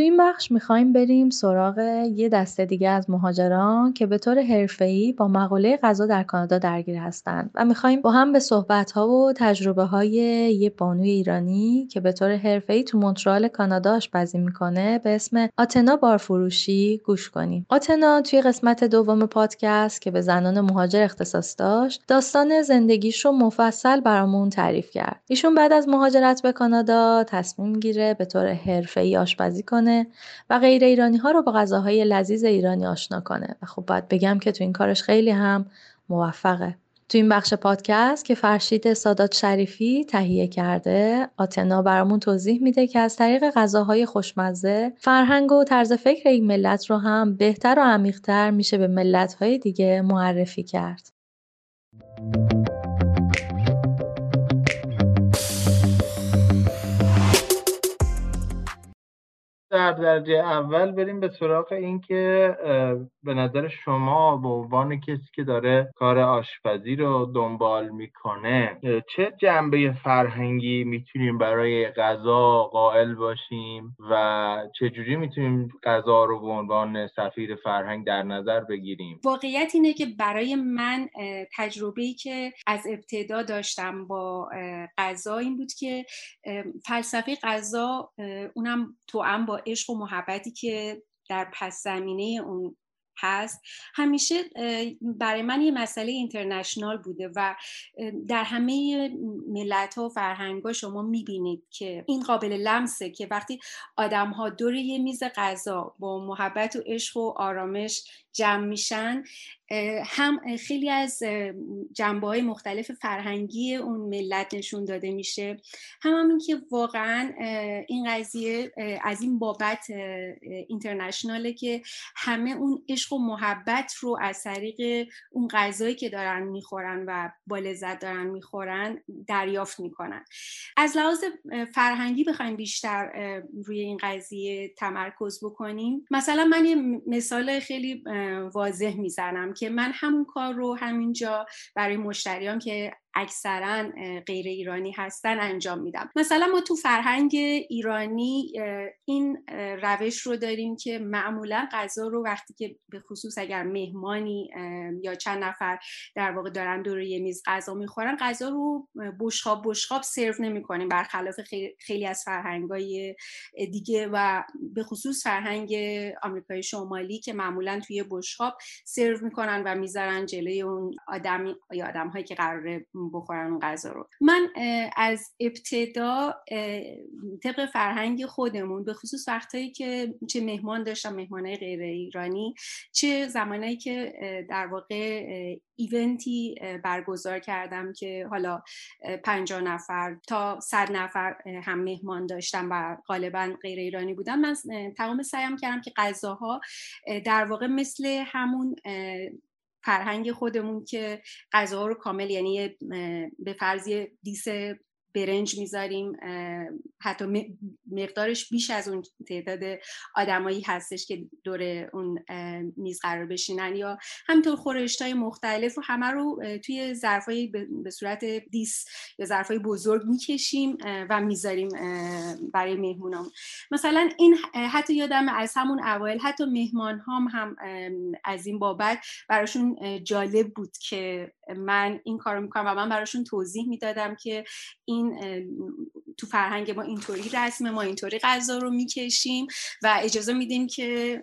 تو این بخش می‌خوایم بریم سراغ یه دسته دیگه از مهاجران که به طور حرفه‌ای با مقوله غذا در کانادا درگیر هستند و می‌خوایم با هم به صحبت‌ها و تجربه های یه بانوی ایرانی که به طور حرفه‌ای تو مونترال کانادا آشپزی می‌کنه به اسم آتنا بارفروشی گوش کنیم. آتنا توی قسمت دوم پادکست که به زنان مهاجر اختصاص داشت، داستان زندگیش رو مفصل برامون تعریف کرد. ایشون بعد از مهاجرت به کانادا تصمیم گیره به طور حرفه‌ای آشپزی کنه و غیر ایرانی ها رو با غذاهای لذیذ ایرانی آشنا کنه. و خب باید بگم که تو این کارش خیلی هم موفقه. تو این بخش پادکست که فرشید سادات شریفی تهیه کرده آتنا برامون توضیح میده که از طریق غذاهای خوشمزه فرهنگ و طرز فکر این ملت رو هم بهتر و عمیقتر میشه به ملتهای دیگه معرفی کرد. در درجه اول بریم به سراغ این که به نظر شما به عنوان کسی که داره کار آشپزی رو دنبال می‌کنه چه جنبه فرهنگی می‌تونیم برای غذا قائل باشیم و چجوری می‌تونیم غذا رو به عنوان سفیر فرهنگ در نظر بگیریم؟ واقعیت اینه که برای من تجربه که از ابتدا داشتم با غذا این بود که فلسفه غذا اونم توأم با عشق و محبتی که در پس زمینه اون هست. همیشه برای من یه مسئله اینترنشنال بوده و در همه ملت ها و فرهنگ ها شما می‌بینید که این قابل لمسه که وقتی آدم ها دور یه میز غذا با محبت و عشق و آرامش جمع میشن هم خیلی از جنبه های مختلف فرهنگی اون ملت نشون داده میشه. هم همین که واقعا این قضیه از این بابت اینترنشناله که همه اون عشق و محبت رو از طریق اون غذایی که دارن می‌خورن و با لذت دارن می‌خورن دریافت می‌کنن. از لحاظ فرهنگی بخوایم بیشتر روی این قضیه تمرکز بکنیم. مثلا من یه مثال خیلی واضح می‌زنم که من همون کار رو همینجا برای مشتریان که اکثرا غیر ایرانی هستن انجام میدم. مثلا ما تو فرهنگ ایرانی این روش رو داریم که معمولا غذا رو وقتی که به خصوص اگر مهمانی یا چند نفر در واقع دارن دور یه میز غذا می‌خورن غذا رو بشخاب بشخاب سرو نمی‌کنیم برخلاف خیلی از فرهنگای دیگه و به خصوص فرهنگ آمریکای شمالی که معمولا توی بشخاب سرو می‌کنن و می‌ذارن جلوی اون آدم یا آدم هایی که قراره بخورن اون غذا رو. من از ابتدا طبق فرهنگ خودمون به خصوص وقتایی که چه مهمان داشتم مهمانای غیر ایرانی چه زمانایی که در واقع ایونتی برگزار کردم که حالا پنجاه نفر تا صد نفر هم مهمان داشتم و غالبا غیر ایرانی بودم. من تمام سعیم کردم که غذاها در واقع مثل همون فرهنگ خودمون که غذاها رو کامل یعنی به فرضی دیس برنج می‌ذاریم حتی مقدارش بیش از اون تعداد آدمایی هستش که دور اون میز قرار بشینن یا همینطور خورشت های مختلف و همه رو توی ظرفای به صورت دیس یا ظرفای بزرگ می‌کشیم و می‌ذاریم برای مهمونام. مثلا این حتی یادم از همون اوایل حتی مهمان هم هم از این بابت براشون جالب بود که من این کارو می‌کنم و من براشون توضیح می‌دادم که این تو فرهنگ ما اینطوری رسمه ما اینطوری غذا رو می‌کشیم و اجازه میدیم که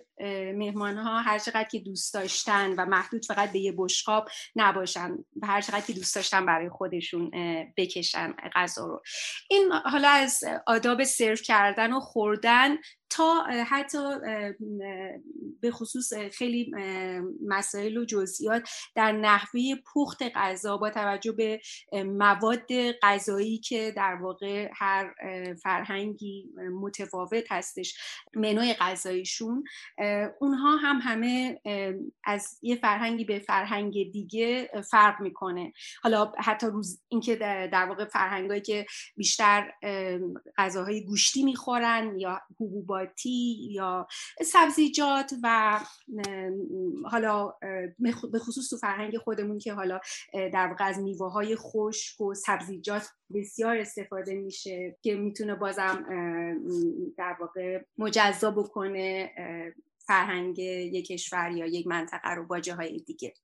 مهمان ها هر چقدر که دوست داشتن و محدود فقط به یه بشقاب نباشن و هر چقدر که دوست داشتن برای خودشون بکشن غذا رو. این حالا از آداب سرو کردن و خوردن تا حتی به خصوص خیلی مسائل و جزئیات در نحوه پخت غذا با توجه به مواد غذایی که در واقع هر فرهنگی متفاوت هستش منوی غذاییشون اونها هم همه از یه فرهنگی به فرهنگ دیگه فرق می‌کنه. حالا حتی روز اینکه در واقع فرهنگایی که بیشتر غذاهای گوشتی می‌خورن یا حبوباتی یا سبزیجات و حالا به خصوص تو فرهنگ خودمون که حالا در واقع از میوه های خشک و سبزیجات بسیار استفاده میشه که می‌تونه بازم در واقع مجزا بکنه فرهنگ یک کشور یا یک منطقه رو با جاهای دیگه.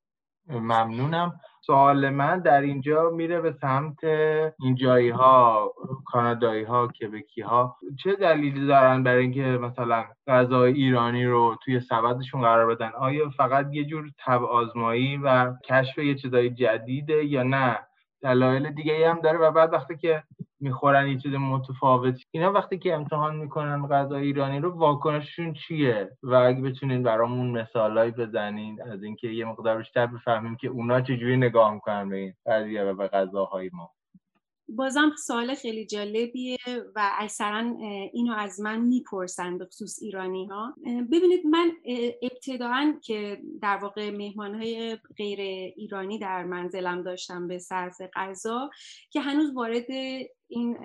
ممنونم. سوال من در اینجا میره به سمت این جایی ها کانادایی ها کبکی ها چه دلیلی دارن برای اینکه مثلا غذای ایرانی رو توی سبدشون قرار بدن؟ آیا فقط یه جور تب آزمایی و کشف یه چیزای جدیده یا نه؟ دلایل دیگه هم داره و بعد وقتی که می‌خورن یه چیز متفاوت اینا وقتی که امتحان می‌کنن غذای ایرانی رو واکنششون چیه؟ و اگه بتونین برامون مثالایی بزنین از اینکه یه مقدار بیشتر بفهمیم که اونا چجوری نگاه می‌کنن به این و به غذاهای ما. بازم سوال خیلی جالبیه و اکثرا اینو از من می‌پرسن به خصوص ایرانی ها ببینید من ابتداعا که در واقع مهمان های غیر ایرانی در منزلم داشتم به صرف غذا که هنوز وارد این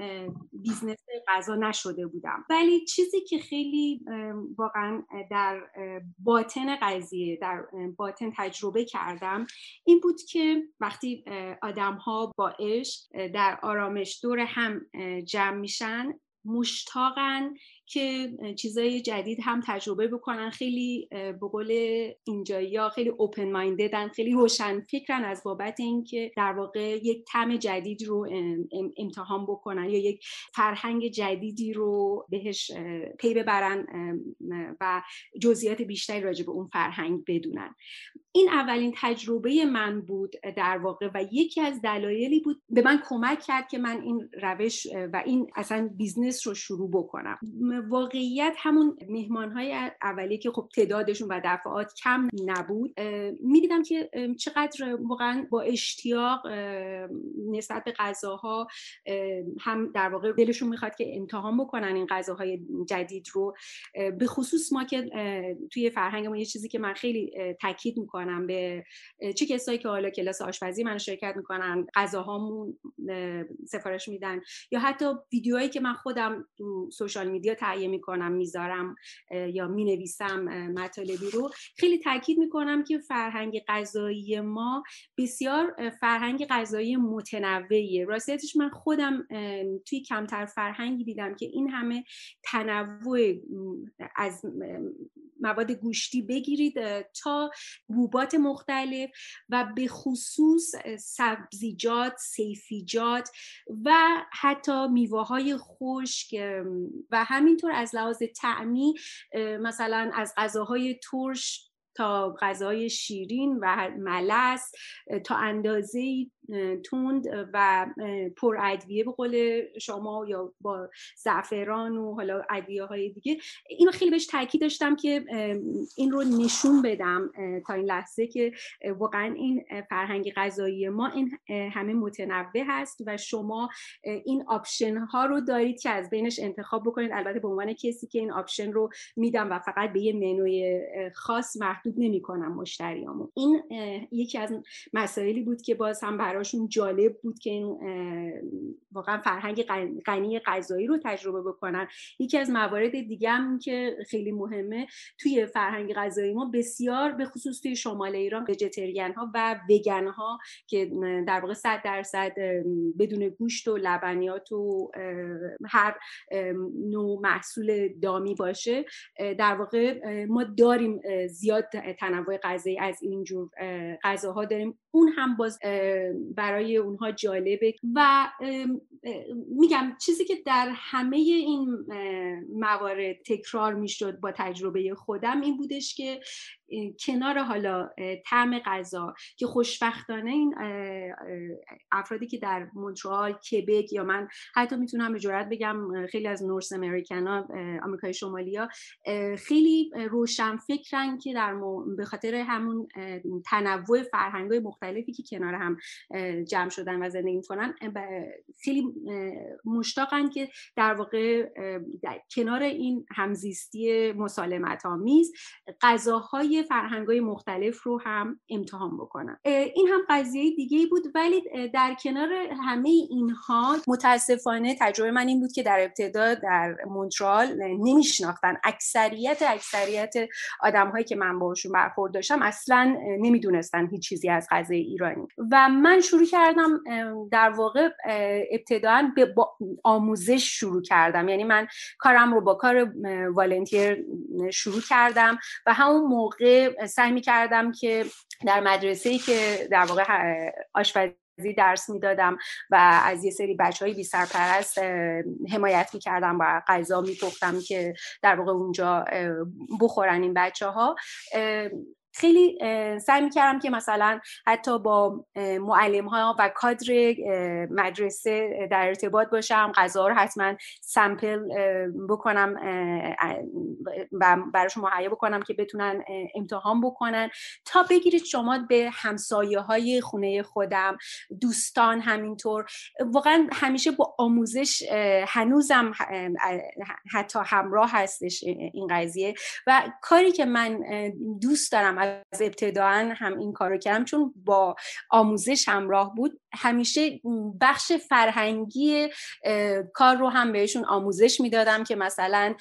business غذا نشده بودم. ولی چیزی که خیلی واقعا در باطن قضیه در باطن تجربه کردم این بود که وقتی آدم ها با عشق در آرامش دور هم جمع میشن مشتاقن که چیزای جدید هم تجربه بکنن. خیلی به قول اینجایی ها خیلی open minded ن خیلی روشن فکرن از بابت اینکه در واقع یک تم جدید رو امتحان بکنن یا یک فرهنگ جدیدی رو بهش پی ببرن و جزئیات بیشتری راجع به اون فرهنگ بدونن. این اولین تجربه من بود در واقع و یکی از دلایلی بود به من کمک کرد که من این روش و این اصلا business رو شروع بکنم. واقعیت همون مهمان های اولیه که خب تعدادشون و دفعات کم نبود می‌دیدم که چقدر واقعا با اشتیاق نسبت به غذاها هم در واقع دلشون می‌خواد که امتحان بکنن این غذاهای جدید رو. به خصوص ما که توی فرهنگمون یه چیزی که من خیلی تاکید می‌کنم به چه کسایی که حالا کلاس آشپزی من شرکت می‌کنن غذاهامون سفارش میدن یا حتی ویدیوهایی که من خودم تو سوشال میدیا تهیه می‌کنم می‌ذارم یا می‌نویسم مطالبی رو. خیلی تاکید می‌کنم که فرهنگ غذایی ما بسیار فرهنگ غذایی متنوعیه. راستیتش من خودم توی کمتر فرهنگی دیدم که این همه تنوع از مواد گوشتی بگیرید تا بوبات مختلف و به خصوص سبزیجات سیفیجات و حتی میوه های خشک و همینطور از لحاظ تعمی مثلا از غذاهای ترش تا غذای شیرین و ملس تا اندازه تند و پر ادویه به قول شما یا با زعفران و حالا ادویه های دیگه. اینو خیلی بهش تاکید داشتم که این رو نشون بدم تا این لحظه که واقعا این فرهنگ غذایی ما این همه متنوع هست و شما این option ها رو دارید که از بینش انتخاب بکنید. البته به عنوان کسی که این option رو میدم و فقط به یه منوی خاص محدود نمی کنم مشتریامو. این یکی از مسائلی بود که باز هم براشون جالب بود که این واقعا فرهنگ غنی غذایی رو تجربه بکنن. یکی از موارد دیگه هم که خیلی مهمه توی فرهنگ غذایی ما بسیار به خصوص توی شمال ایران وجتریان ها و وگن ها که در واقع 100 درصد بدون گوشت و لبنیات و هر نوع محصول دامی باشه در واقع ما داریم زیاد تنوع غذایی از اینجور غذاها داریم. اون هم باز برای اونها جالبه. و میگم چیزی که در همه این موارد تکرار می‌شد با تجربه خودم این بودش که کنار حالا طعم غذا که خوشبختانه این افرادی که در مونترال کبک یا من حتی می‌تونم به جرات بگم خیلی از نورس امریکن ها آمریکای شمالی ها خیلی روشن فکرن که در به خاطر همون تنوع فرهنگ مختلفی که کنار هم جمع شدن و زندگی می‌کنن خیلی مشتاقن که در واقع در کنار این همزیستی مسالمت آمیز غذاهای فرهنگ های مختلف رو هم امتحان بکنن این هم قضیه دیگه بود ولی در کنار همه اینها متاسفانه تجربه من این بود که در ابتدا در مونترال نمیشناختن. اکثریت اکثریت آدم هایی که من باشون برخورد داشتم اصلا نمی‌دونستن هیچ چیزی از غذای ایرانی. و من شروع کردم در واقع ابتدا به آموزش شروع کردم. یعنی من کارم رو با کار والنتیر شروع کردم و همون موقع سعی می کردم که در مدرسه که در واقع آشپزی درس می‌دادم و از یه سری بچه های بی سرپرست حمایت می‌کردم و غذا میپختم که در واقع اونجا بخورن این بچه ها خیلی سعی می‌کردم که مثلا حتی با معلم ها و کادر مدرسه در ارتباط باشم غذا رو حتما سمپل بکنم و براشون مهیا بکنم که بتونن امتحان بکنن. تا بگیرید شما به همسایه های خونه خودم دوستان همینطور. واقعا همیشه با آموزش هنوزم حتی همراه هستش این قضیه. و کاری که من دوست دارم از ابتداعا هم این کارو کردم چون با آموزش همراه بود. همیشه بخش فرهنگی کار رو هم بهشون آموزش می‌دادم که مثلا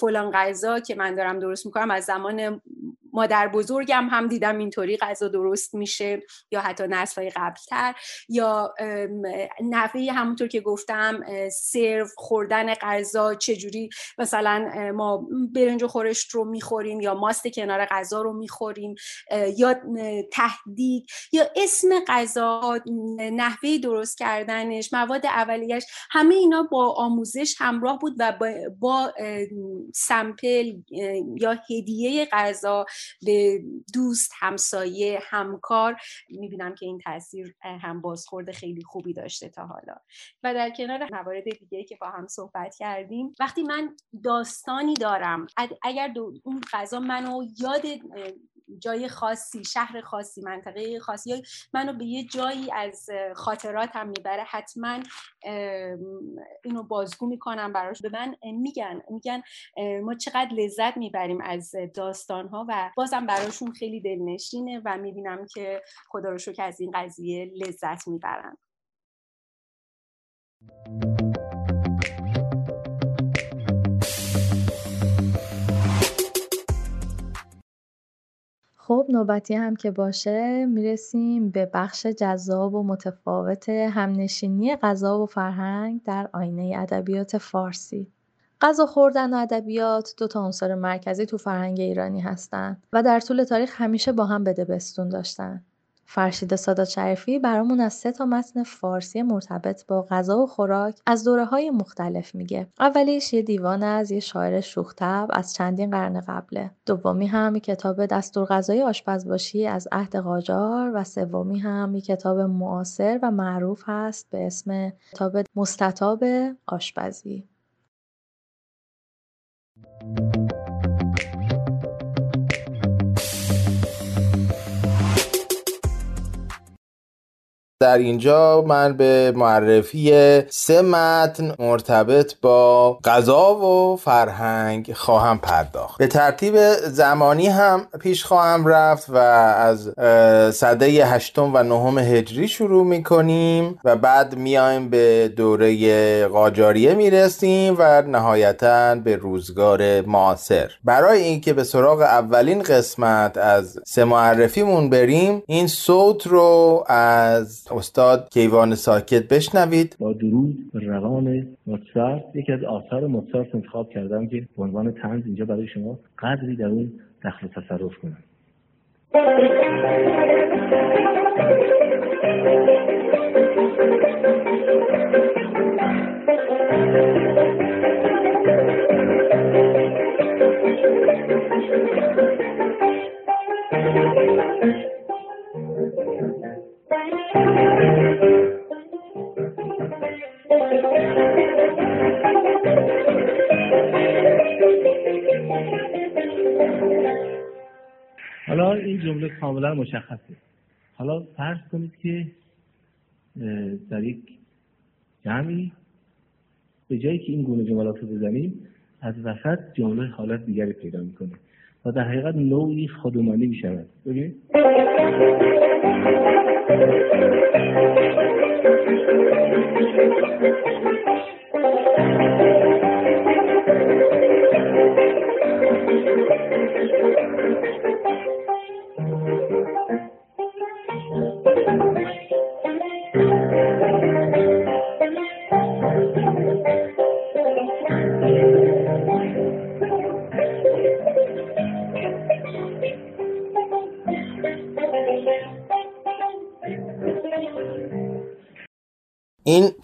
فلان غذا که من دارم درست می‌کنم از زمان مادر بزرگم هم دیدم اینطوری غذا درست میشه یا حتی نسلهای قبلتر یا نحوه همونطور که گفتم سرو خوردن غذا چجوری مثلا ما برنج و خورشت رو می‌خوریم یا ماست کنار غذا رو می‌خوریم یا تهدید یا اسم غذا نحوه درست کردنش مواد اولیش همه اینا با آموزش همراه بود و با, سمپل یا هدیه غذا به دوست همسایه همکار می‌بینم که این تاثیر هم بازخورد خیلی خوبی داشته تا حالا. و در کنار موارد دیگه که با هم صحبت کردیم وقتی من داستانی دارم اگر اون غذا منو یاد جای خاصی شهر خاصی منطقه خاصی. منو به یه جایی از خاطراتم می‌بره حتما اینو بازگو می‌کنم براش. به من میگن میگن ما چقدر لذت می‌بریم از داستان ها و بازم براشون خیلی دلنشینه و می‌بینم که خدا رو شکر از این قضیه لذت می‌برن. خب نوبتی هم که باشه می‌رسیم به بخش جذاب و متفاوت همنشینی غذا و فرهنگ در آینه ادبیات فارسی. غذا خوردن و ادبیات دو تا عنصر مرکزی تو فرهنگ ایرانی هستن و در طول تاریخ همیشه با هم بده بستون داشتن. فرشید سادات شریفی برامون از سه تا متن فارسی مرتبط با غذا و خوراک از دوره های مختلف میگه. اولیش یه دیوان از یه شاعر شوختب از چندین قرن قبله. دومی هم کتاب دستور غذای آشپزباشی از عهد قاجار و سومی هم یه کتاب معاصر و معروف هست به اسم کتاب مستطاب آشپزی. در اینجا من به معرفی سه متن مرتبط با غذا و فرهنگ خواهم پرداخت. به ترتیب زمانی هم پیش خواهم رفت و از صده هشتم و نهم هجری شروع می‌کنیم و بعد میایم به دوره قاجاریه می‌رسیم و نهایتا به روزگار معاصر. برای اینکه به سراغ اولین قسمت از سه معرفیمون بریم این صوت رو از استاد کیوان ساکت بشنوید. با درود روان موتسارت یکی از آثار موتسارت انتخاب کردم که به عنوان تنز اینجا برای شما قدری در اون دخل تصرف کنم. حالت دیگری پیدا می‌کنه. و در حقیقت نوعی خودمانی می‌شود. ببین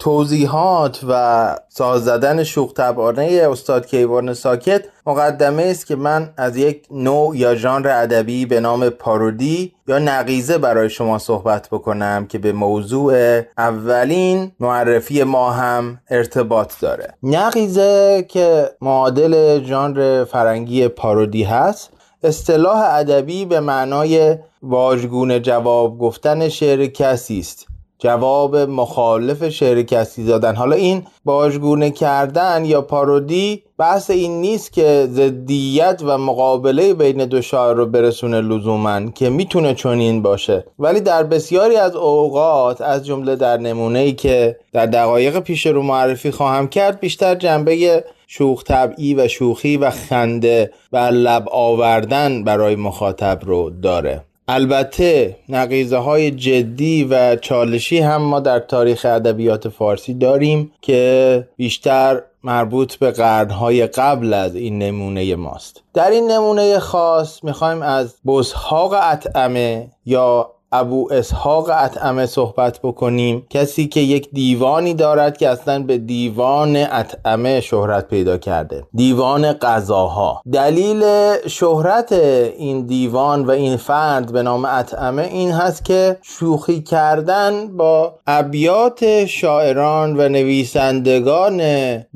توضیحات و ساز زدن شوخ طبعانه استاد کیوان ساکت مقدمه است که من از یک نوع یا ژانر ادبی به نام پارودی یا نقیزه برای شما صحبت بکنم که به موضوع اولین معرفی ما هم ارتباط داره. نقیزه که معادل ژانر فرنگی پارودی هست اصطلاح ادبی به معنای واژگونه جواب گفتن شعر کسی است. جواب مخالف شعر کسی دادن. حالا این باشگونه کردن یا پارودی بحث این نیست که ضدیت و مقابله بین دو شاعر رو برسونه لزوما که می‌تونه چنین باشه. ولی در بسیاری از اوقات از جمله در نمونه ای که در دقایق پیش رو معرفی خواهم کرد بیشتر جنبه شوخ طبعی و شوخی و خنده و لب آوردن برای مخاطب رو داره. البته نقیزه های جدی و چالشی هم ما در تاریخ ادبیات فارسی داریم که بیشتر مربوط به قرنهای قبل از این نمونه ماست. در این نمونه خاص می‌خوایم از بزهاق اطعمه یا ابو اسحاق اطعمه صحبت بکنیم. کسی که یک دیوانی دارد که اصلا به دیوان اطعمه شهرت پیدا کرده. دیوان قضاها. دلیل شهرت این دیوان و این فرد به نام اطعمه این هست که شوخی کردن با ابیات شاعران و نویسندگان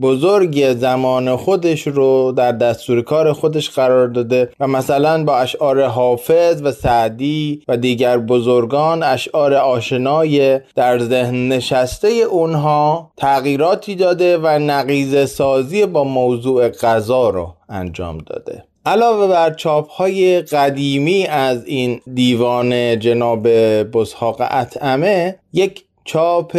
بزرگ زمان خودش رو در دستور کار خودش قرار داده و مثلا با اشعار حافظ و سعدی و دیگر بزرگ بزرگان اشعار آشنای در ذهن نشسته اونها تغییراتی داده و نقیز سازی با موضوع غذا رو انجام داده. علاوه بر چاپ های قدیمی از این دیوان جناب بزحاق اطعمه یک چاپ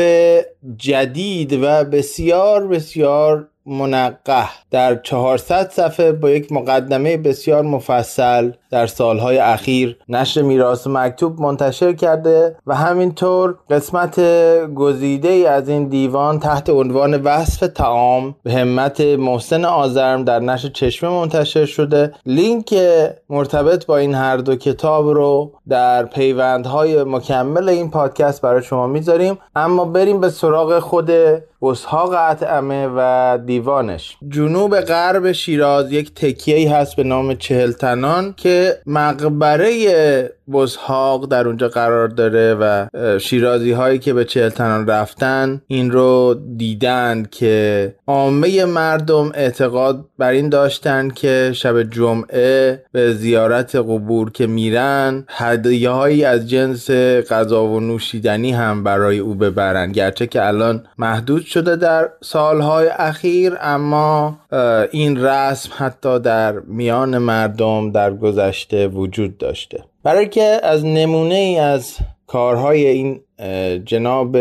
جدید و بسیار بسیار منقه در 400 صفحه با یک مقدمه بسیار مفصل در سالهای اخیر نشر میراث مکتوب منتشر کرده و همینطور قسمت گزیده ای از این دیوان تحت عنوان وصف تعام به همت محسن آزرم در نشر چشمه منتشر شده. لینک مرتبط با این هر دو کتاب رو در پیوندهای مکمل این پادکست برای شما می‌ذاریم. اما بریم به سراغ خود بسحاق اطعمه و دیوانش. جنوب غرب شیراز یک تکیه هست به نام چهلتنان که مقبره بزهاق در اونجا قرار داره و شیرازی هایی که به چهلتنان رفتن این رو دیدن که عامه مردم اعتقاد بر این داشتن که شب جمعه به زیارت قبور که میرن هدیه هایی از جنس غذا و نوشیدنی هم برای او ببرن. گرچه که الان محدود شده در سالهای اخیر اما این رسم حتی در میان مردم در گذشته وجود داشته. برای که از نمونه ای از کارهای این جناب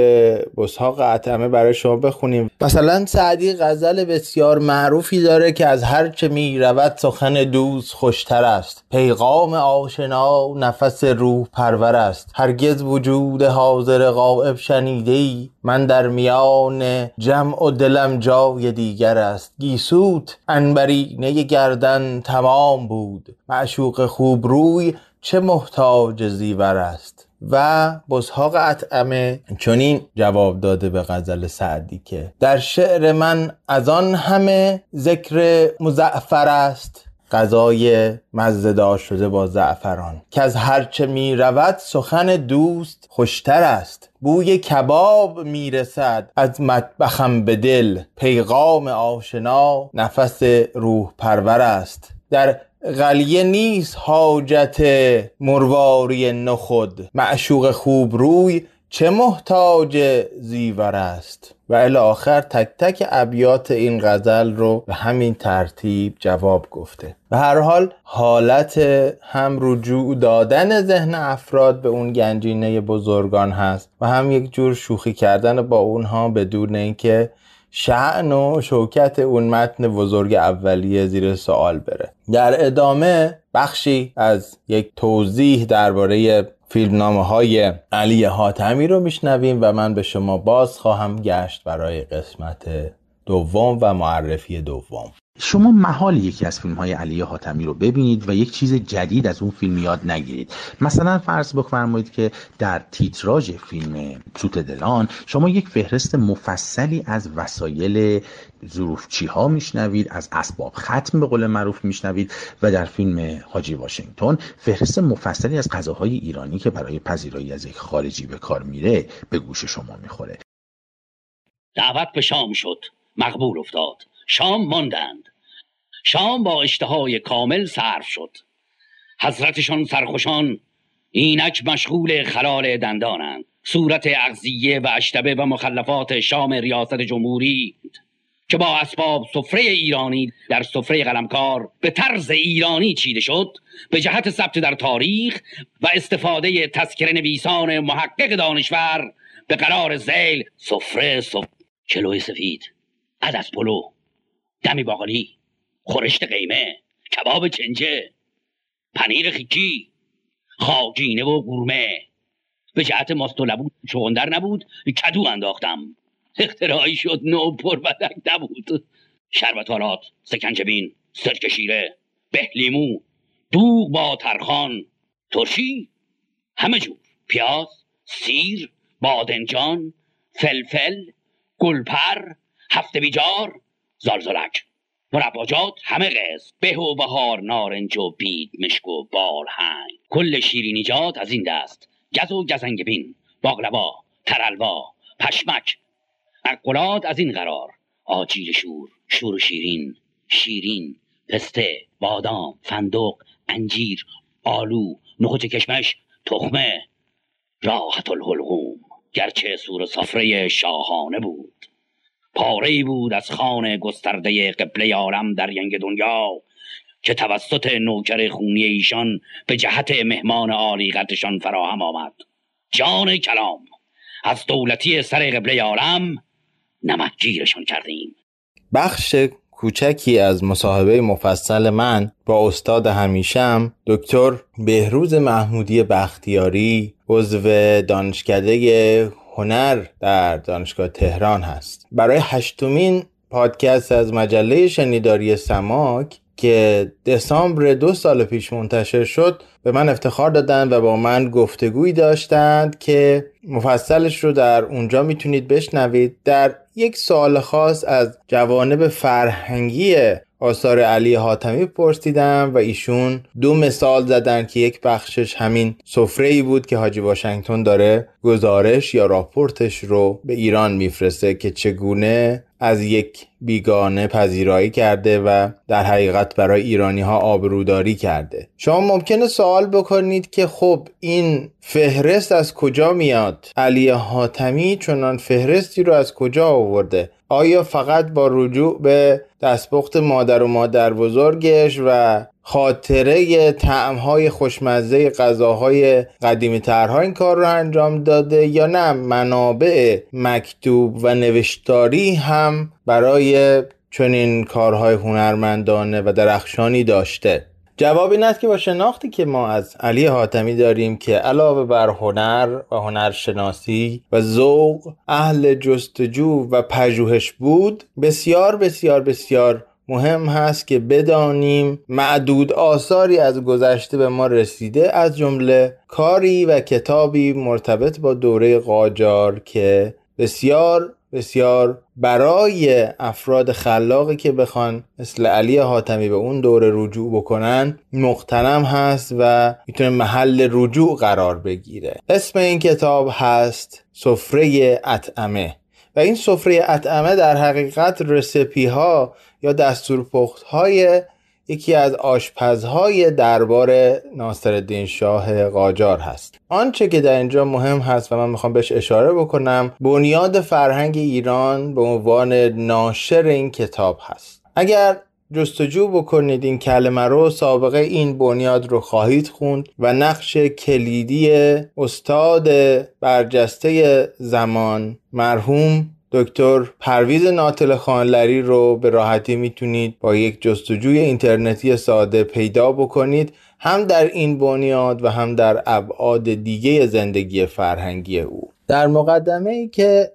بسحاق عتمه برای شما بخونیم. مثلا سعدی غزل بسیار معروفی داره که از هرچه می رود سخن دوست خوشتر است. پیغام آشنا نفس روح پرور است. هرگز وجود حاضر غائب شنیده ای من در میان جمع و دلم جای دیگر است. گیسوت انبرینه گردن تمام بود. معشوق خوب روی چه محتاج زیور است؟ و بزهاق اطعمه چنین جواب داده به غزل سعدی که در شعر من از آن همه ذکر مزعفر است. غذای مزدار شده با زعفران. که از هرچه می رود سخن دوست خوشتر است. بوی کباب می‌رسد از مطبخم به دل. پیغام آشنا نفس روح پرور است. در غلیه نیست حاجت مرواری نخود. معشوق خوب روی چه محتاج زیور است؟ و الی آخر تک تک ابیات این غزل رو به همین ترتیب جواب گفته. به هر حال حالت هم رجوع دادن ذهن افراد به اون گنجینه بزرگان هست و هم یک جور شوخی کردن با اونها بدون اینکه شعن و شوکت اون متن بزرگ اولیه زیر سوال بره. در ادامه بخشی از یک توضیح درباره فیلمنامه های علی حاتمی رو میشنویم و من به شما باز خواهم گشت برای قسمت دوم و معرفی دوم. شما محال یکی از فیلم های علی حاتمی رو ببینید و یک چیز جدید از اون فیلم یاد نگیرید. مثلا فرض بفرمایید که در تیتراژ فیلم سوت دلان شما یک فهرست مفصلی از وسایل ظروفچی ها میشنوید از اسباب ختم به قول معروف میشنوید و در فیلم حاجی واشنگتن فهرست مفصلی از غذاهای ایرانی که برای پذیرایی از یک خارجی به کار میره به گوش شما می‌خوره. دعوت به شام شد. مقبول افتاد. شام ماندند. شام با اشتهای کامل صرف شد. حضرتشان سرخوشان اینک مشغول خلال دندانند. صورت اغذیه و اشتبه و مخلفات شام ریاست جمهوری که با اسباب سفره ایرانی در سفره قلمکار به طرز ایرانی چیده شد به جهت ثبت در تاریخ و استفاده تذکره نویسان محقق دانشور به قرار زیل سفره سفره کلوی سفید عدس پلو. دمی باقالی خورشت قیمه کباب چنجه پنیر خیکی خاگینه و گورمه. به جهت ماست و لبود چغندر نبود کدو انداختم. اختراعی شد نو پر بدک نبود. شربت آلات سکنجبین سرک شیره بهلیمو دوغ با ترخان ترشی همه جور. پیاز سیر بادنجان فلفل گلپر هفته بیجار زالزالک مرباجات همه قز به و بهار نارنج و بید مشک و هنگ. کل شیرینیجات از این دست. گز و گزنگبین باقلوا ترلوا پشمک. مقولات از این قرار. آجیل شور شور و شیرین شیرین پسته بادام فندق انجیر آلو نخوچ کشمش تخمه. راحت الحلقوم. گرچه سور سفره شاهانه بود. پاره بود از خان گسترده قبله عالم در ینگ دنیا که توسط نوکر خونی ایشان به جهت مهمان عالیقتشان فراهم آمد. جان کلام از دولتی سر قبله عالم نمکگیرشان کردیم. بخش کوچکی از مصاحبه مفصل من با استاد همیشم دکتر بهروز محمودی بختیاری عضو دانشکده هنر در دانشگاه تهران هست. برای هشتمین پادکست از مجله شنیداری سماک که دسامبر دو سال پیش منتشر شد به من افتخار دادن و با من گفتگویی داشتند که مفصلش رو در اونجا می‌تونید بشنوید. در یک سوال خاص از جوانب فرهنگی آثار علی حاتمی پرسیدم و ایشون دو مثال زدن که یک بخشش همین سفره ای بود که حاجی واشنگتن داره گزارش یا راپورتش رو به ایران میفرسته که چگونه از یک بیگانه پذیرایی کرده و در حقیقت برای ایرانی ها آبروداری کرده. شما ممکنه سوال بکنید که خب این فهرست از کجا میاد؟ علی حاتمی چنان فهرستی رو از کجا آورده؟ آیا فقط با رجوع به دستپخت مادر و مادر بزرگش و خاطره تعمهای خوشمزه غذاهای قدیمی ترها این کار رو انجام داده یا نه؟ منابع مکتوب و نوشتاری هم برای چنین کارهای هنرمندانه و درخشانی داشته. جواب این است که با شناختی که ما از علی حاتمی داریم که علاوه بر هنر و هنرشناسی و ذوق اهل جستجو و پژوهش بود بسیار بسیار بسیار مهم هست که بدانیم معدود آثاری از گذشته به ما رسیده از جمله کاری و کتابی مرتبط با دوره قاجار که بسیار بسیار برای افراد خلاقی که بخوان مثل علی حاتمی به اون دوره رجوع بکنن مقتنم هست و می‌تونه محل رجوع قرار بگیره. اسم این کتاب هست سفره اطعمه و این سفره اطعمه در حقیقت رسپی ها یا دستور های یکی از آشپزهای دربار ناصرالدین شاه قاجار هست. آنچه که در اینجا مهم هست و من می‌خوام بهش اشاره بکنم بنیاد فرهنگ ایران به عنوان ناشر این کتاب هست. اگر جستجو بکنید این کلمه رو سابقه این بنیاد رو خواهید خوند و نقش کلیدی استاد برجسته زمان مرحوم دکتر پرویز ناتل خانلری رو به راحتی می‌تونید با یک جستجوی اینترنتی ساده پیدا بکنید هم در این بنیاد و هم در ابعاد دیگه زندگی فرهنگی او. در مقدمه ای که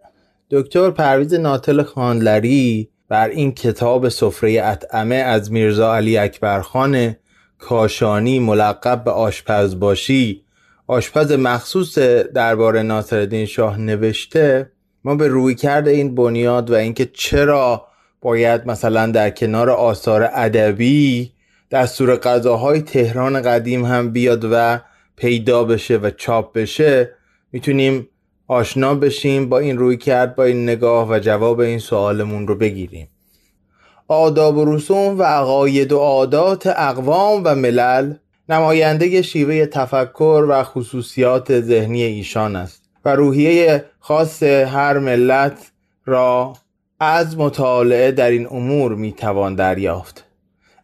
دکتر پرویز ناتل خانلری بر این کتاب سفره اطعمه از میرزا علی اکبرخان کاشانی ملقب به آشپز باشی آشپز مخصوص دربار ناصرالدین شاه نوشته ما به روی کرده این بنیاد و اینکه چرا باید مثلا در کنار آثار ادبی دستور غذاهای تهران قدیم هم بیاد و پیدا بشه و چاپ بشه می‌تونیم آشنا بشیم با این روی کرد با این نگاه و جواب این سوالمون رو بگیریم. آداب و رسوم و عقاید و عادات اقوام و ملل نماینده شیوه تفکر و خصوصیات ذهنی ایشان است. و روحیه خاص هر ملت را از مطالعه در این امور می‌توان دریافت.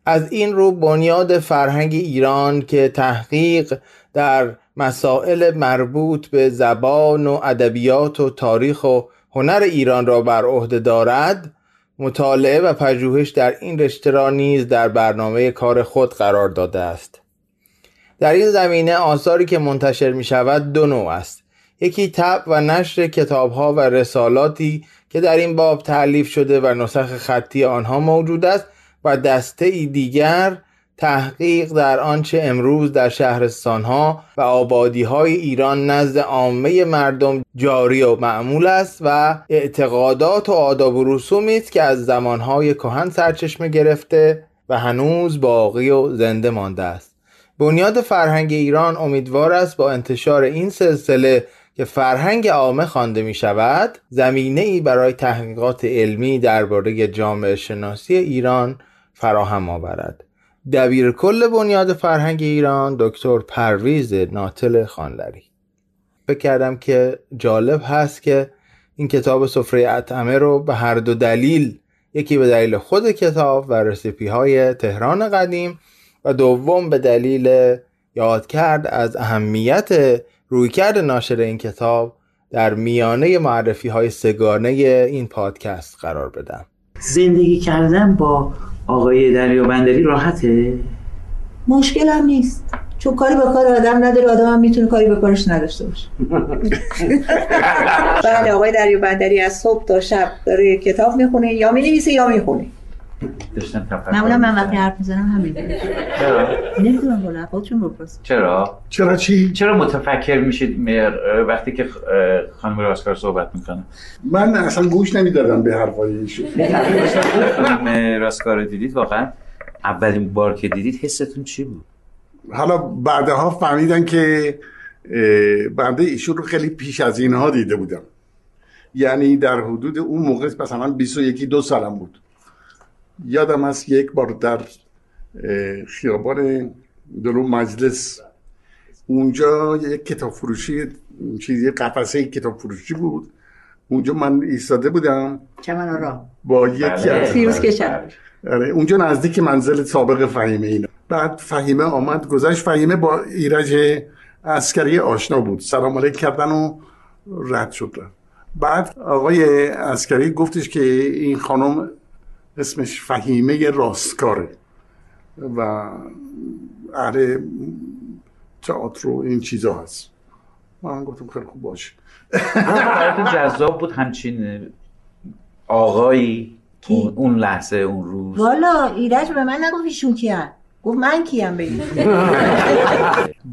از این رو بنیاد فرهنگ ایران که تحقیق در مسائل مربوط به زبان و ادبیات و تاریخ و هنر ایران را بر عهده دارد مطالعه و پژوهش در این رشته را نیز در برنامه کار خود قرار داده است. در این زمینه آثاری که منتشر می شود دو نوع است. یکی تب و نشر کتاب ها و رسالاتی که در این باب تعلیف شده و نسخ خطی آنها موجود است و دسته ای دیگر تحقیق در آنچه امروز در شهرستان ها و آبادی های ایران نزد عامه مردم جاری و معمول است و اعتقادات و آداب و رسومی است که از زمانهای کهن سرچشمه گرفته و هنوز باقی و زنده مانده است. بنیاد فرهنگ ایران امیدوار است با انتشار این سلسله که فرهنگ عامه خوانده می شود زمینه ای برای تحقیقات علمی درباره جامعه شناسی ایران فراهم آورد. دبیر کل بنیاد فرهنگ ایران دکتر پرویز ناتل خانلری. فکر کردم که جالب هست که این کتاب سفره اطعمه رو به هر دو دلیل یکی به دلیل خود کتاب و رسیپی های تهران قدیم و دوم به دلیل یاد کرد از اهمیت رویکرد ناشر این کتاب در میانه معرفی های سگانه این پادکست قرار بدم. زندگی کردن با آقای دریا بندری راحته؟ مشکل هم نیست. چون کاری به کار آدم نداره آدم هم می‌تونه کاری به کارش نداشته باشه. [LAUGHS] بله آقای دریا بندری از صبح تا شب داره کتاب می‌خونه یا می‌نویسه یا می‌خونه. داشتم تفکر معمولا من وقتی حرف می‌زنم همین چرا؟ نمی‌دونم بالا خودشون بپرس چرا؟ چرا چی؟ چرا متفکر میشید وقتی که خانم راسکار صحبت می‌کنه؟ من اصلا گوش نمی‌دادم به حرفای ایشون خانم راسکار دیدید واقعا اولین بار که دیدید حستون چی بود؟ حالا بعدها فهمیدن که بنده ایشون رو خیلی پیش از اینها دیده بودم یعنی در حدود اون موقع مثلا 21 دو سالم بود یادم هست یک بار در خیابان دلو مجلس. اونجا یک کتاب فروشی چیزی قفسه کتاب فروشی بود. اونجا من ایستاده بودم. چمن را با یکی از فیروز کشم آره اونجا نزدیک منزل سابق فهیمه اینا. بعد فهیمه آمد گذشت فهیمه با ایرج اسکری آشنا بود. سلام علیک کردن و رد شد. بعد آقای اسکری گفتش که این خانم اسمش فهیمه راستکاره. و اهل تئاتر و این چیزا هست. من گفتم خیلی خوب باشه. جذاب بود همچین آقایی اون, اون لحظه اون روز. والا ایرج به من نگفت ایشون کیم گفت من کیم بگید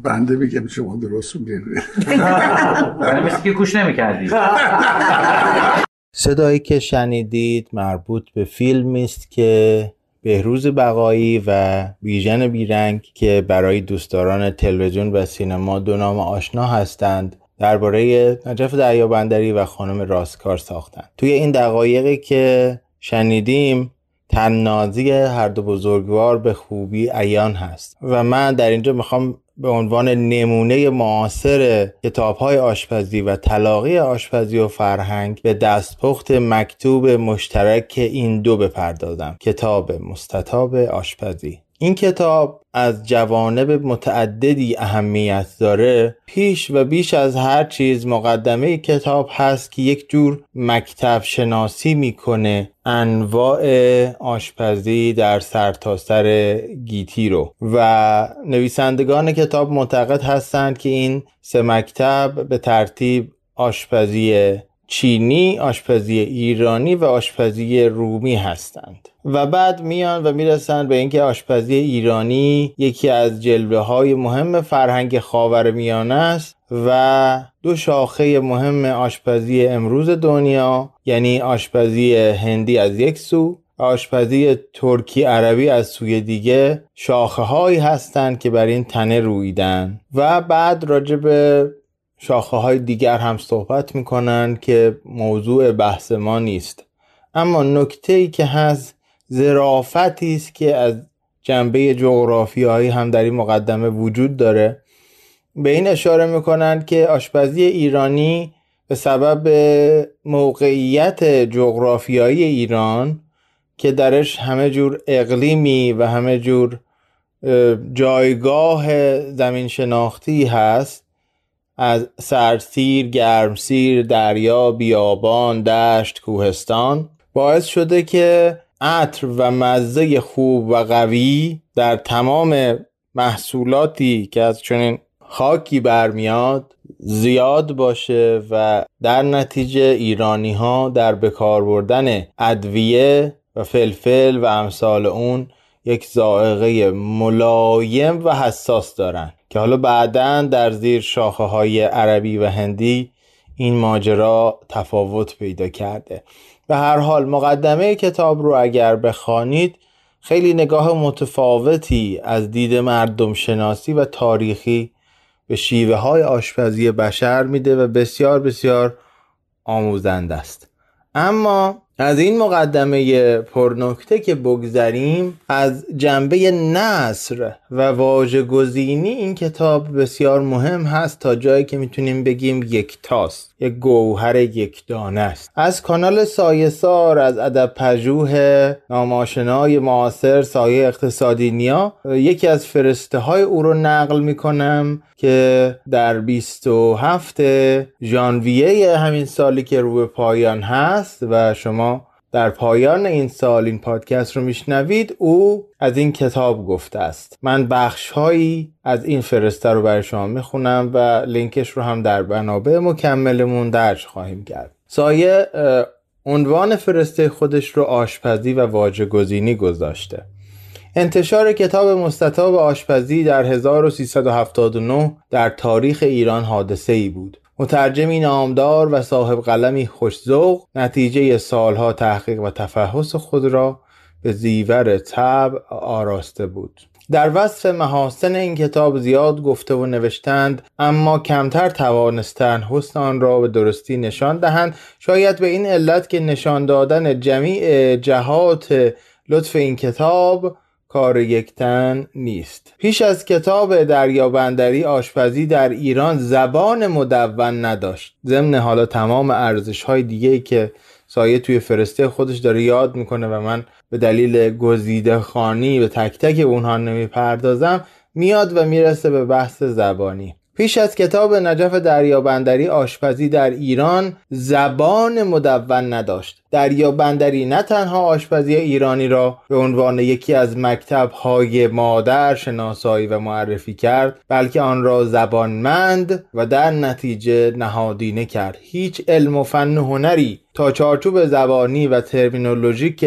بنده میگم شما درست میگه [LAUGHS] مثل که کوش نمی‌کردی. [LAUGHS] صدایی که شنیدید مربوط به فیلمی است که بهروز بقایی و بیژن بیرنگ که برای دوستداران تلویزیون و سینما دو نام آشنا هستند درباره نجف دریابندری و خانم راستکار ساختند. توی این دقایقی که شنیدیم تننازی هر دو بزرگوار به خوبی عیان هست. و من در اینجا می‌خوام به عنوان نمونه معاصر کتاب های آشپزی و تلاقی آشپزی و فرهنگ به دستپخت مکتوب مشترک این دو بپردازم. کتاب مستطاب آشپزی. این کتاب از جوانب متعددی اهمیت داره. پیش و بیش از هر چیز مقدمه کتاب هست که یک جور مکتب شناسی می‌کنه. انواع آشپزی در سرتاسر سر گیتی رو. و نویسندگان کتاب معتقد هستند که این سه مکتب به ترتیب آشپزی چینی، آشپزی ایرانی و آشپزی رومی هستند. و بعد میان و می‌رسند به اینکه آشپزی ایرانی یکی از جلوه های مهم فرهنگ خاور میانه است و دو شاخه مهم آشپزی امروز دنیا یعنی آشپزی هندی از یک سو آشپزی ترکی عربی از سوی دیگه شاخه هایی هستند که بر این تنه رویدن. و بعد راجع به شاخه های دیگر هم صحبت می‌کنن که موضوع بحث ما نیست. اما نکته ای که هست ظرافتی است که از جنبه جغرافیایی هم در این مقدمه وجود داره. به این اشاره می‌کنند که آشپزی ایرانی به سبب موقعیت جغرافیایی ایران که درش همه جور اقلیمی و همه جور جایگاه زمین شناختی هست از سرسیر، گرمسیر، دریا، بیابان، دشت، کوهستان. باعث شده که عطر و مزه خوب و قوی در تمام محصولاتی که از چنین خاکی برمیاد زیاد باشه و در نتیجه ایرانی ها در بکار بردن ادویه و فلفل و امثال اون یک زائقه ملایم و حساس دارن که حالا بعدا در زیر شاخه های عربی و هندی این ماجرا تفاوت پیدا کرده. به هر حال مقدمه کتاب رو اگر بخوانید خیلی نگاه متفاوتی از دید مردم شناسی و تاریخی به شیوه های آشپزی بشر میده و بسیار بسیار آموزنده است. اما از این مقدمه پرنکته که بگذریم از جنبه نصر و واژه گزینی این کتاب بسیار مهم هست تا جایی که می‌تونیم بگیم یک تاست یک گوهر یک دانه است. از کانال سایه سار از ادب پژوه ناماشنای معاصر سایه اقتصادی نیا یکی از فرسته های او رو نقل می‌کنم که در 27 ژانویه همین سالی که رو پایان هست و شما در پایان این سال این پادکست رو میشنوید او از این کتاب گفته است. من بخش هایی از این فرسته رو برای شما می‌خونم و لینکش رو هم در بنابه مکملمون درج خواهیم کرد. سایه عنوان فرسته خودش رو آشپزی و واجه گزینی گذاشته. انتشار کتاب مستطاب آشپزی در 1379 در تاریخ ایران حادثه ای بود. مترجمی نامدار و صاحب قلمی خوشزوق نتیجه سالها تحقیق و تفحص خود را به زیور طبع آراسته بود. در وصف محاسن این کتاب زیاد گفته و نوشتند اما کمتر توانستند حسن آن را به درستی نشان دهند. شاید به این علت که نشان دادن جمیع جهات لطف این کتاب کار یکتن نیست. پیش از کتاب دریابندری آشپزی در ایران زبان مدون نداشت. ضمن حالا تمام ارزش های دیگه که سایه توی فرسته خودش داره یاد می‌کنه و من به دلیل گزیده خانی به تک تک اونها نمی‌پردازم میاد و می‌رسه به بحث زبانی. پیش از کتاب نجف دریابندری آشپزی در ایران زبان مدون نداشت. دریابندری نه تنها آشپزی ایرانی را به عنوان یکی از مکتبهای مادر شناسایی و معرفی کرد بلکه آن را زبانمند و در نتیجه نهادینه کرد. هیچ علم و فن و هنری تا چارچوب زبانی و ترمینولوژیک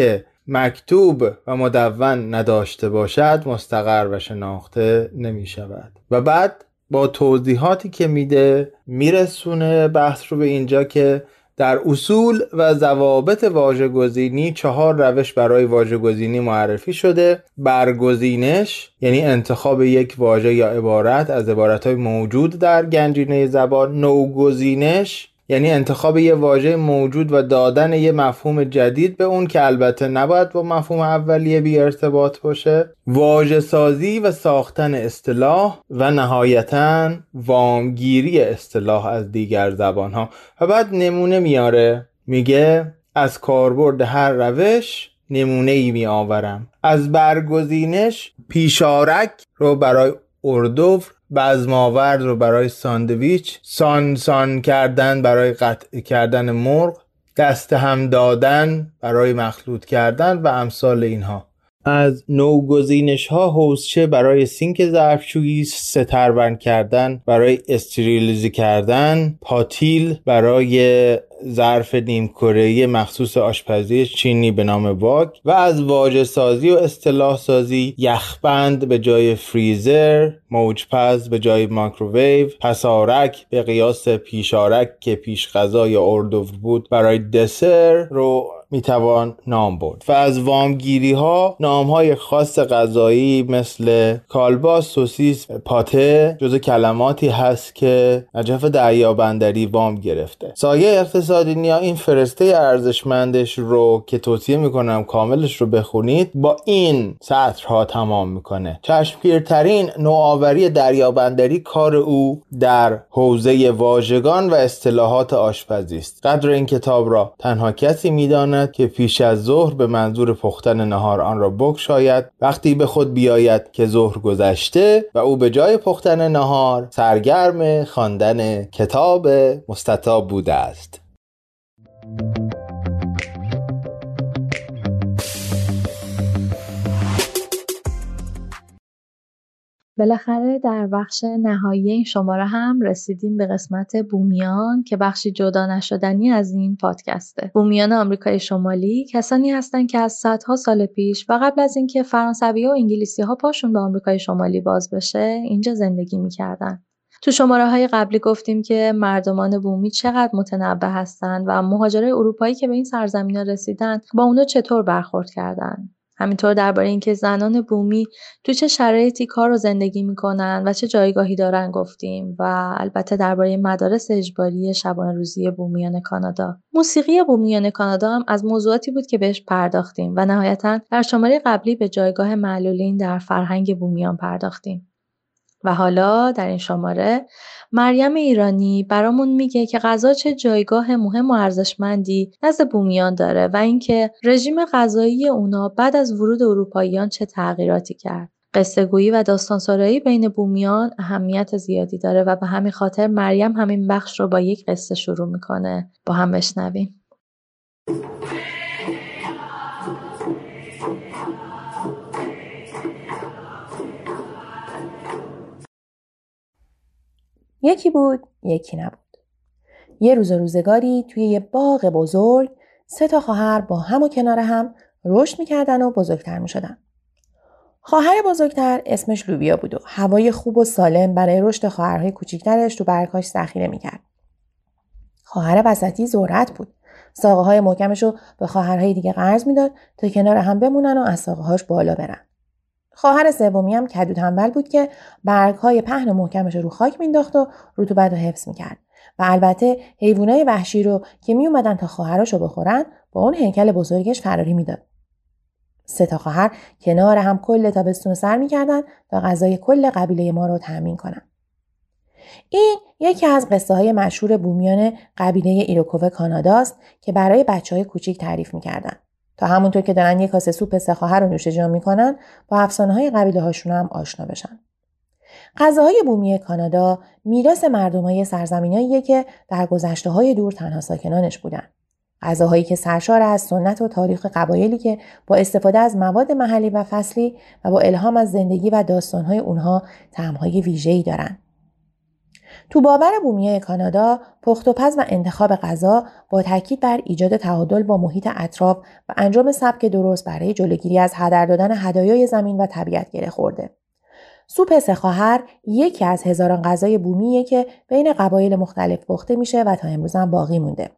مکتوب و مدون نداشته باشد مستقر و شناخته نمی شود و بعد با توضیحاتی که میده میرسونه بحث رو به اینجا که در اصول و ضوابط واژه‌گزینی چهار روش برای واژه‌گزینی معرفی شده. برگزینش یعنی انتخاب یک واژه یا عبارت از عبارتهای موجود در گنجینه زبان. نوگزینش یعنی انتخاب یه واژه موجود و دادن یه مفهوم جدید به اون که البته نباید با مفهوم اولیه بی ارتباط باشه. واژه سازی و ساختن اصطلاح و نهایتا وامگیری اصطلاح از دیگر زبان ها و بعد نمونه میاره. میگه از کاربرد هر روش نمونه ای می آورم از برگزینش پیشارک رو برای اردوف بزماورد رو برای ساندویچ سان سان کردن برای قطع کردن مرغ دست هم دادن برای مخلوط کردن و امثال اینها. از نوگزینش ها حوزچه برای سینک ظرفشویی ستربند کردن برای استریلیزی کردن پاتیل برای ظرف نیمکره مخصوص آشپزی چینی به نام واک و از واژه سازی و اصطلاح سازی یخبند به جای فریزر موجپز به جای مایکروویو پسارک به قیاس پیشارک که پیش غذا یا اردور بود برای دسر رو می‌توان نام برد. و از وامگیری ها نام های خاص غذایی مثل کالباس سوسیس پاته جز کلماتی هست که نجف دریابندری وام گرفته. سایه اقتصادی نیا این فرسته ارزشمندش رو که توصیه می‌کنم کاملش رو بخونید با این سطرها تمام می‌کنه. چشمگیرترین نوآوری دریابندری کار او در حوزه واژگان و اصطلاحات آشپزی است. قدر این کتاب را تنها کسی می‌داند که پیش از ظهر به منظور پختن نهار آن را بکشاید وقتی به خود بیاید که ظهر گذشته و او به جای پختن نهار سرگرم خواندن کتاب مستطاب بوده است. بالاخره در بخش نهایی این شماره هم رسیدیم به قسمت بومیان که بخشی جدا نشدنی از این پادکسته. بومیان آمریکای شمالی کسانی هستند که از صدها سال پیش و قبل از اینکه فرانسوی و انگلیسی ها پاشون به آمریکای شمالی باز بشه اینجا زندگی می‌کردن. تو شماره های قبلی گفتیم که مردمان بومی چقدر متنوع هستند و مهاجرای اروپایی که به این سرزمین ها رسیدن با اونا چطور برخورد کردند. همینطور درباره اینکه زنان بومی تو چه شرایطی کار و زندگی می‌کنن و چه جایگاهی دارن گفتیم و البته درباره مدارس اجباری شبانه روزی بومیان کانادا. موسیقی بومیان کانادا هم از موضوعاتی بود که بهش پرداختیم و نهایتا در شماره قبلی به جایگاه معلولین در فرهنگ بومیان پرداختیم. و حالا در این شماره مریم ایرانی برامون میگه که غذا چه جایگاه مهم و ارزشمندی نزد بومیان داره و اینکه رژیم غذایی اونا بعد از ورود اروپاییان چه تغییراتی کرد. قصه گویی و داستانسرایی بین بومیان اهمیت زیادی داره و به همین خاطر مریم همین بخش رو با یک قصه شروع می‌کنه. با هم بشنویم. یکی بود یکی نبود. یه روز روزگاری توی یه باغ بزرگ سه تا خواهر با هم و کنار هم رشد می‌کردن و بزرگتر می‌شدن. خواهر بزرگتر اسمش لوبیا بود و هوای خوب و سالم برای رشد خواهرهای کوچیکترش تو برگاش ذخیره می‌کرد خواهر وسطی ذرت بود. ساقه های محکمش رو به خواهرهای دیگه قرض می‌داد تا کنار هم بمونن و از ساقه هاش بالا برن. خواهر سومی هم کدو تنبل بود که برگهای پهن و محکمش رو خاک مینداخت و رطوبت رو حفظ می‌کرد. و البته حیوانای وحشی رو که می اومدن تا خواهرش رو بخورن با اون هیکل بزرگش فراری می‌داد. سه تا خواهر کنار هم کل تابستون سر می‌کردن تا غذای کل قبیله ما رو تأمین کنن. این یکی از قصه های مشهور بومیان قبیله ایروکوه کاناداست که برای بچه های کوچیک تعریف می‌کردن. تا همونطور که دارن یک کاسه سوپ سه خواهر رو نوش جان می‌کنن با افسانه های قبیله هاشون هم آشنا بشن. غذاهای بومی کانادا میراث مردم های سرزمیناییه که در گذشته های دور تنها ساکنانش بودن. غذاهایی که سرشار از سنت و تاریخ قبایلی که با استفاده از مواد محلی و فصلی و با الهام از زندگی و داستانهای اونها طعمهای ویژه‌ای دارن. تو باور بومیای کانادا پخت و پز و انتخاب غذا با تاکید بر ایجاد تعادل با محیط اطراف و انجام سبک درست برای جلوگیری از هدر دادن هدایای زمین و طبیعت گره خورده. سوپ سه خواهر یکی از هزاران غذای بومیه که بین قبایل مختلف پخته میشه و تا امروز هم باقی مونده.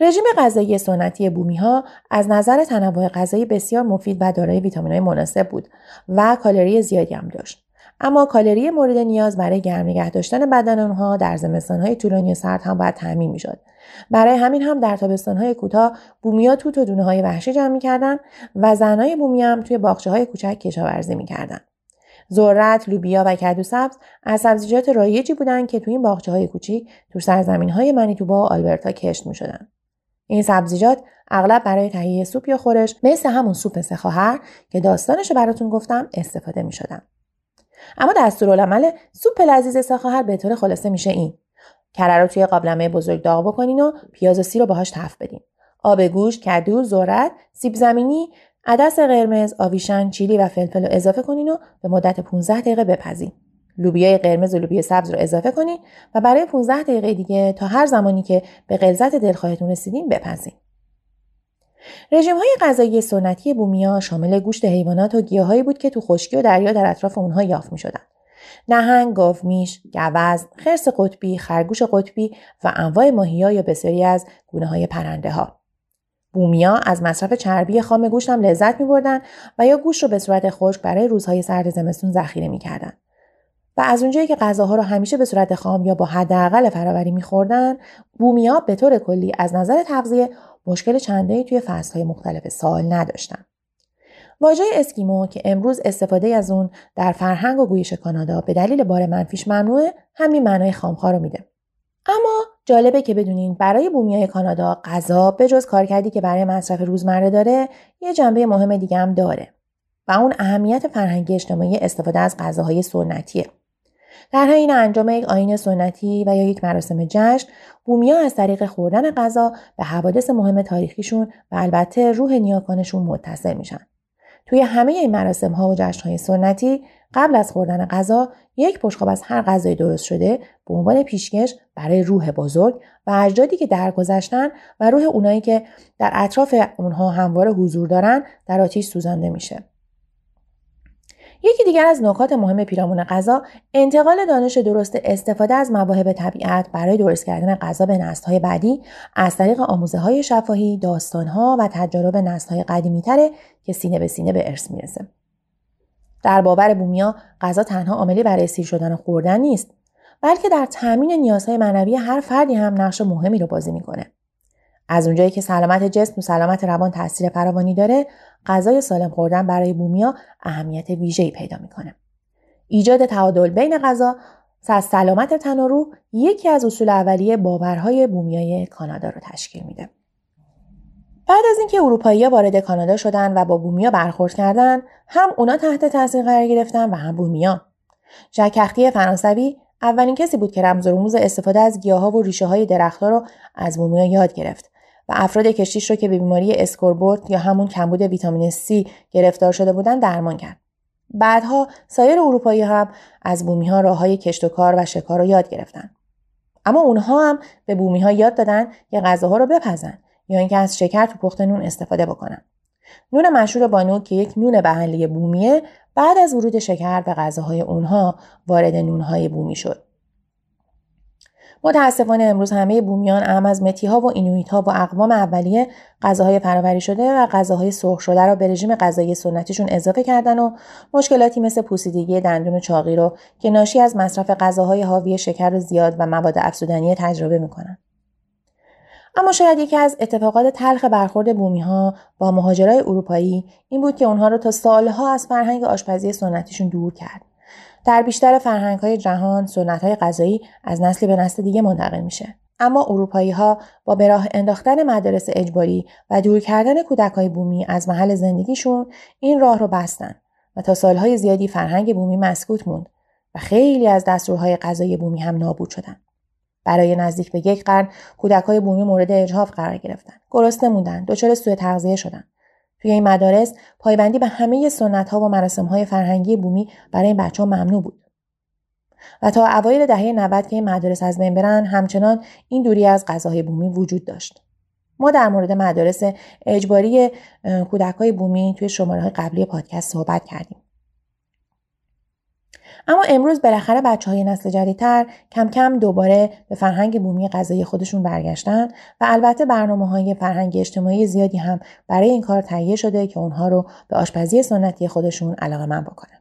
رژیم غذایی سنتی بومی ها از نظر تنوع غذایی بسیار مفید و دارای ویتامین‌های مناسب بود و کالری زیادی هم داشت. اما کالری مورد نیاز برای گرم نگه داشتن بدن آنها در زمستانهای طولانی و سرد هم باید تامین می‌شد. برای همین هم در تابستانهای کوتاه بومیا توت و دونه های وحشی جمع می‌کردند و زنهای بومی هم توی باغچه های کوچک کشاورزی می‌کردند ذرت، لوبیا و کدو سبز از سبزیجات رایجی بودند که توی این باغچه های کوچیک تو سرزمین های منیتوبا و آلبرتا کشت می این سبزیجات اغلب برای تهیه سوپ یا خورش مثل همون سوپ سه خواهر که داستانش براتون گفتم استفاده می اما دستورالعمل سوپ لذیذ سه به طور خلاصه میشه این. کره رو توی قابلمه بزرگ داغ بکنین و پیاز و سی رو باهاش تف بدین. آب گوش کدو ذرت سیب زمینی عدس قرمز آویشن چیلی و فلفل رو اضافه کنین و به مدت 15 دقیقه بپزین. لوبیای قرمز و لوبیا سبز رو اضافه کنین و برای 15 دقیقه دیگه تا هر زمانی که به غلظت دلخواهتون رسیدین بپزین. رژیم های غذایی سنتی بومیا شامل گوشت حیوانات و گیاهایی بود که تو خشکی و دریا در اطراف اونها یافت می شدن. نهنگ، گاومیش، گوز، خرس قطبی، خرگوش قطبی و انواع ماهیا یا بسیاری از گونه های پرنده ها. بومیا از مصرف چربی خام گوشت هم لذت می و یا گوشت رو به صورت خشک برای روزهای سرد زمستون ذخیره می‌کردن. و از اونجایی که غذاها رو همیشه به صورت خام یا با حداقل فراوری میخوردن بومیا به طور کلی از نظر تغذیه مشکل چندانی توی فصلهای مختلف سال نداشتن واژه اسکیمو که امروز استفاده از اون در فرهنگ و گویش کانادا به دلیل بار منفیش ممنوعه همین معنای خامخواه رو میده. اما جالبه که بدونین برای بومیای کانادا غذا به جز کارکردی که برای مصرف روزمره داره یه جنبه مهم دیگه هم داره و اون اهمیت فرهنگی اجتماعی استفاده از غذاهای سنتیه. در حین انجام یک آین سنتی و یا یک مراسم جشن بومیا از طریق خوردن غذا به حوادث مهم تاریخیشون و البته روح نیاکانشون متصل میشن. توی همه این مراسم ها و جشن های سنتی قبل از خوردن غذا یک پشخاب از هر غذای درست شده به عنوان پیشکش برای روح بزرگ و اجدادی که درگذشتن و روح اونایی که در اطراف اونها همواره حضور دارن در آتیش سوزانده میشه. یکی دیگر از نکات مهم پیرامون غذا انتقال دانش درست استفاده از مواهب طبیعت برای درست کردن غذا به نسل‌های بعدی از طریق آموزه های شفاهی، داستانها و تجارب نسل‌های قدیمی‌تره که سینه به سینه به ارث می‌رسه. در باور بومیا غذا تنها عاملی برای سیر شدن و خوردن نیست بلکه در تامین نیازهای معنوی هر فردی هم نقش مهمی رو بازی می‌کنه از اونجایی که سلامت جسم و سلامت روان تاثیر فراوانی داره غذای سالم خوردن برای بومیا اهمیت ویژه‌ای پیدا می‌کنه. ایجاد تعادل بین غذا از سلامت تن و روح یکی از اصول اولیه باورهای بومیای کانادا رو تشکیل میده. بعد از اینکه اروپایی وارد کانادا شدن و با بومیا برخورد کردن هم اونا تحت تاثیر قرار گرفتن و هم بومیا. ژاک فرانسوی اولین کسی بود که رمز و رموز استفاده از گیاها و ریشه های درختها رو از بومیا یاد گرفت. و افراد کشتیش رو که به بیماری اسکوربوت یا همون کمبود ویتامین C گرفتار شده بودن درمان کرد. بعدها سایر اروپایی هم از بومی ها راه های کشت و کار و شکار رو یاد گرفتن. اما اونها هم به بومی ها یاد دادن که غذاها رو بپزن یا اینکه از شکر تو پخت نون استفاده بکنن. نون مشهور بانو که یک نون محلی بومیه بعد از ورود شکر به غذاهای اونها وارد نونهای بومی شد. متاسفانه امروز همه بومیان اهم از متی ها و اینویت ها و اقوام اولیه غذاهای پروری شده و غذاهای سرخ شده را به رژیم غذایی سنتیشون اضافه کردن و مشکلاتی مثل پوسیدگی دندون و چاقی رو که ناشی از مصرف غذاهای حاوی شکر زیاد و مواد افزودنی تجربه می‌کنن. اما شاید یکی از اتفاقات تلخ برخورد بومی ها با مهاجرای اروپایی این بود که اونها رو تا سالها از فرهنگ آشپزی سنتیشون دور کرد. در بیشتر فرهنگ های جهان سنت های غذایی از نسلی به نسل دیگه منتقل میشه. اما اروپایی ها با به راه انداختن مدارس اجباری و دور کردن کودک های بومی از محل زندگیشون این راه رو بستن و تا سالهای زیادی فرهنگ بومی مسکوت موند و خیلی از دستورهای غذایی بومی هم نابود شدن. برای نزدیک به یک قرن کودک های بومی مورد اجهاف قرار گرفتن گرسنه موندن دچار سوء تغذیه شدن توی این مدارس پایبندی به همه سنت ها و مراسم های فرهنگی بومی برای این بچه ها ممنوع بود. و تا اوایل دهه 90 که این مدارس از بین برن همچنان این دوری از غذاهای بومی وجود داشت. ما در مورد مدارس اجباری کودک های بومی توی شماره قبلی پادکست صحبت کردیم. اما امروز بالاخره بچه های نسل جدیدتر کم کم دوباره به فرهنگ بومی غذایی خودشون برگشتن و البته برنامه های فرهنگ اجتماعی زیادی هم برای این کار تهیه شده که اونها رو به آشپزی سنتی خودشون علاقه من بکنن.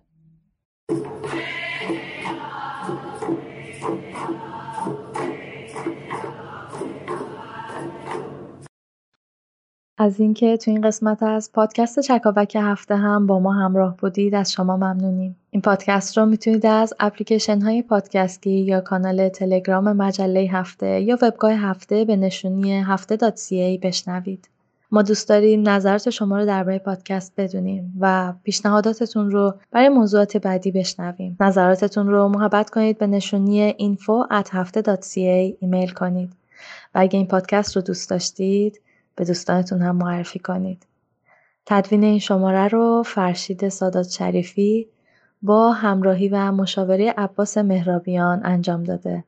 از اینکه تو این قسمت از پادکست چکاوک هفته هم با ما همراه بودید از شما ممنونیم. این پادکست رو می‌تونید از اپلیکیشن های پادکستی یا کانال تلگرام مجله هفته یا وبگاه هفته به نشونی هفته بشنوید. ما دوست داریم نظرات شما رو درباره پادکست بدونیم و پیشنهاداتتون رو برای موضوعات بعدی بشنویم. نظراتتون رو محبت کنید به نشونی info at هفته ایمیل کنید. و اگه این پادکست رو دوست داشتید به دوستانتون هم معرفی کنید. تدوین این شماره رو فرشید سادات شریفی با همراهی و مشاوره عباس مهرابیان انجام داده.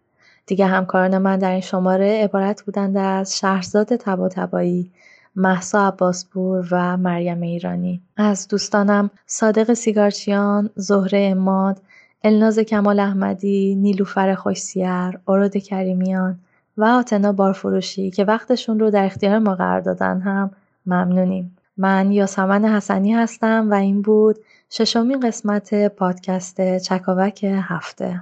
دیگه همکاران من در این شماره عبارت بودند از شهرزاد تباتبایی، محسا عباسپور و مریم ایرانی. از دوستانم صادق سیگارچیان، زهره اماد، الناز کمال احمدی، نیلوفر خوشسیر، اراد کریمیان، و آتنا بارفروشی که وقتشون رو در اختیار ما قرار دادن هم ممنونیم. من یاسمن حسنی هستم و این بود ششمین قسمت پادکست چکاوک هفته.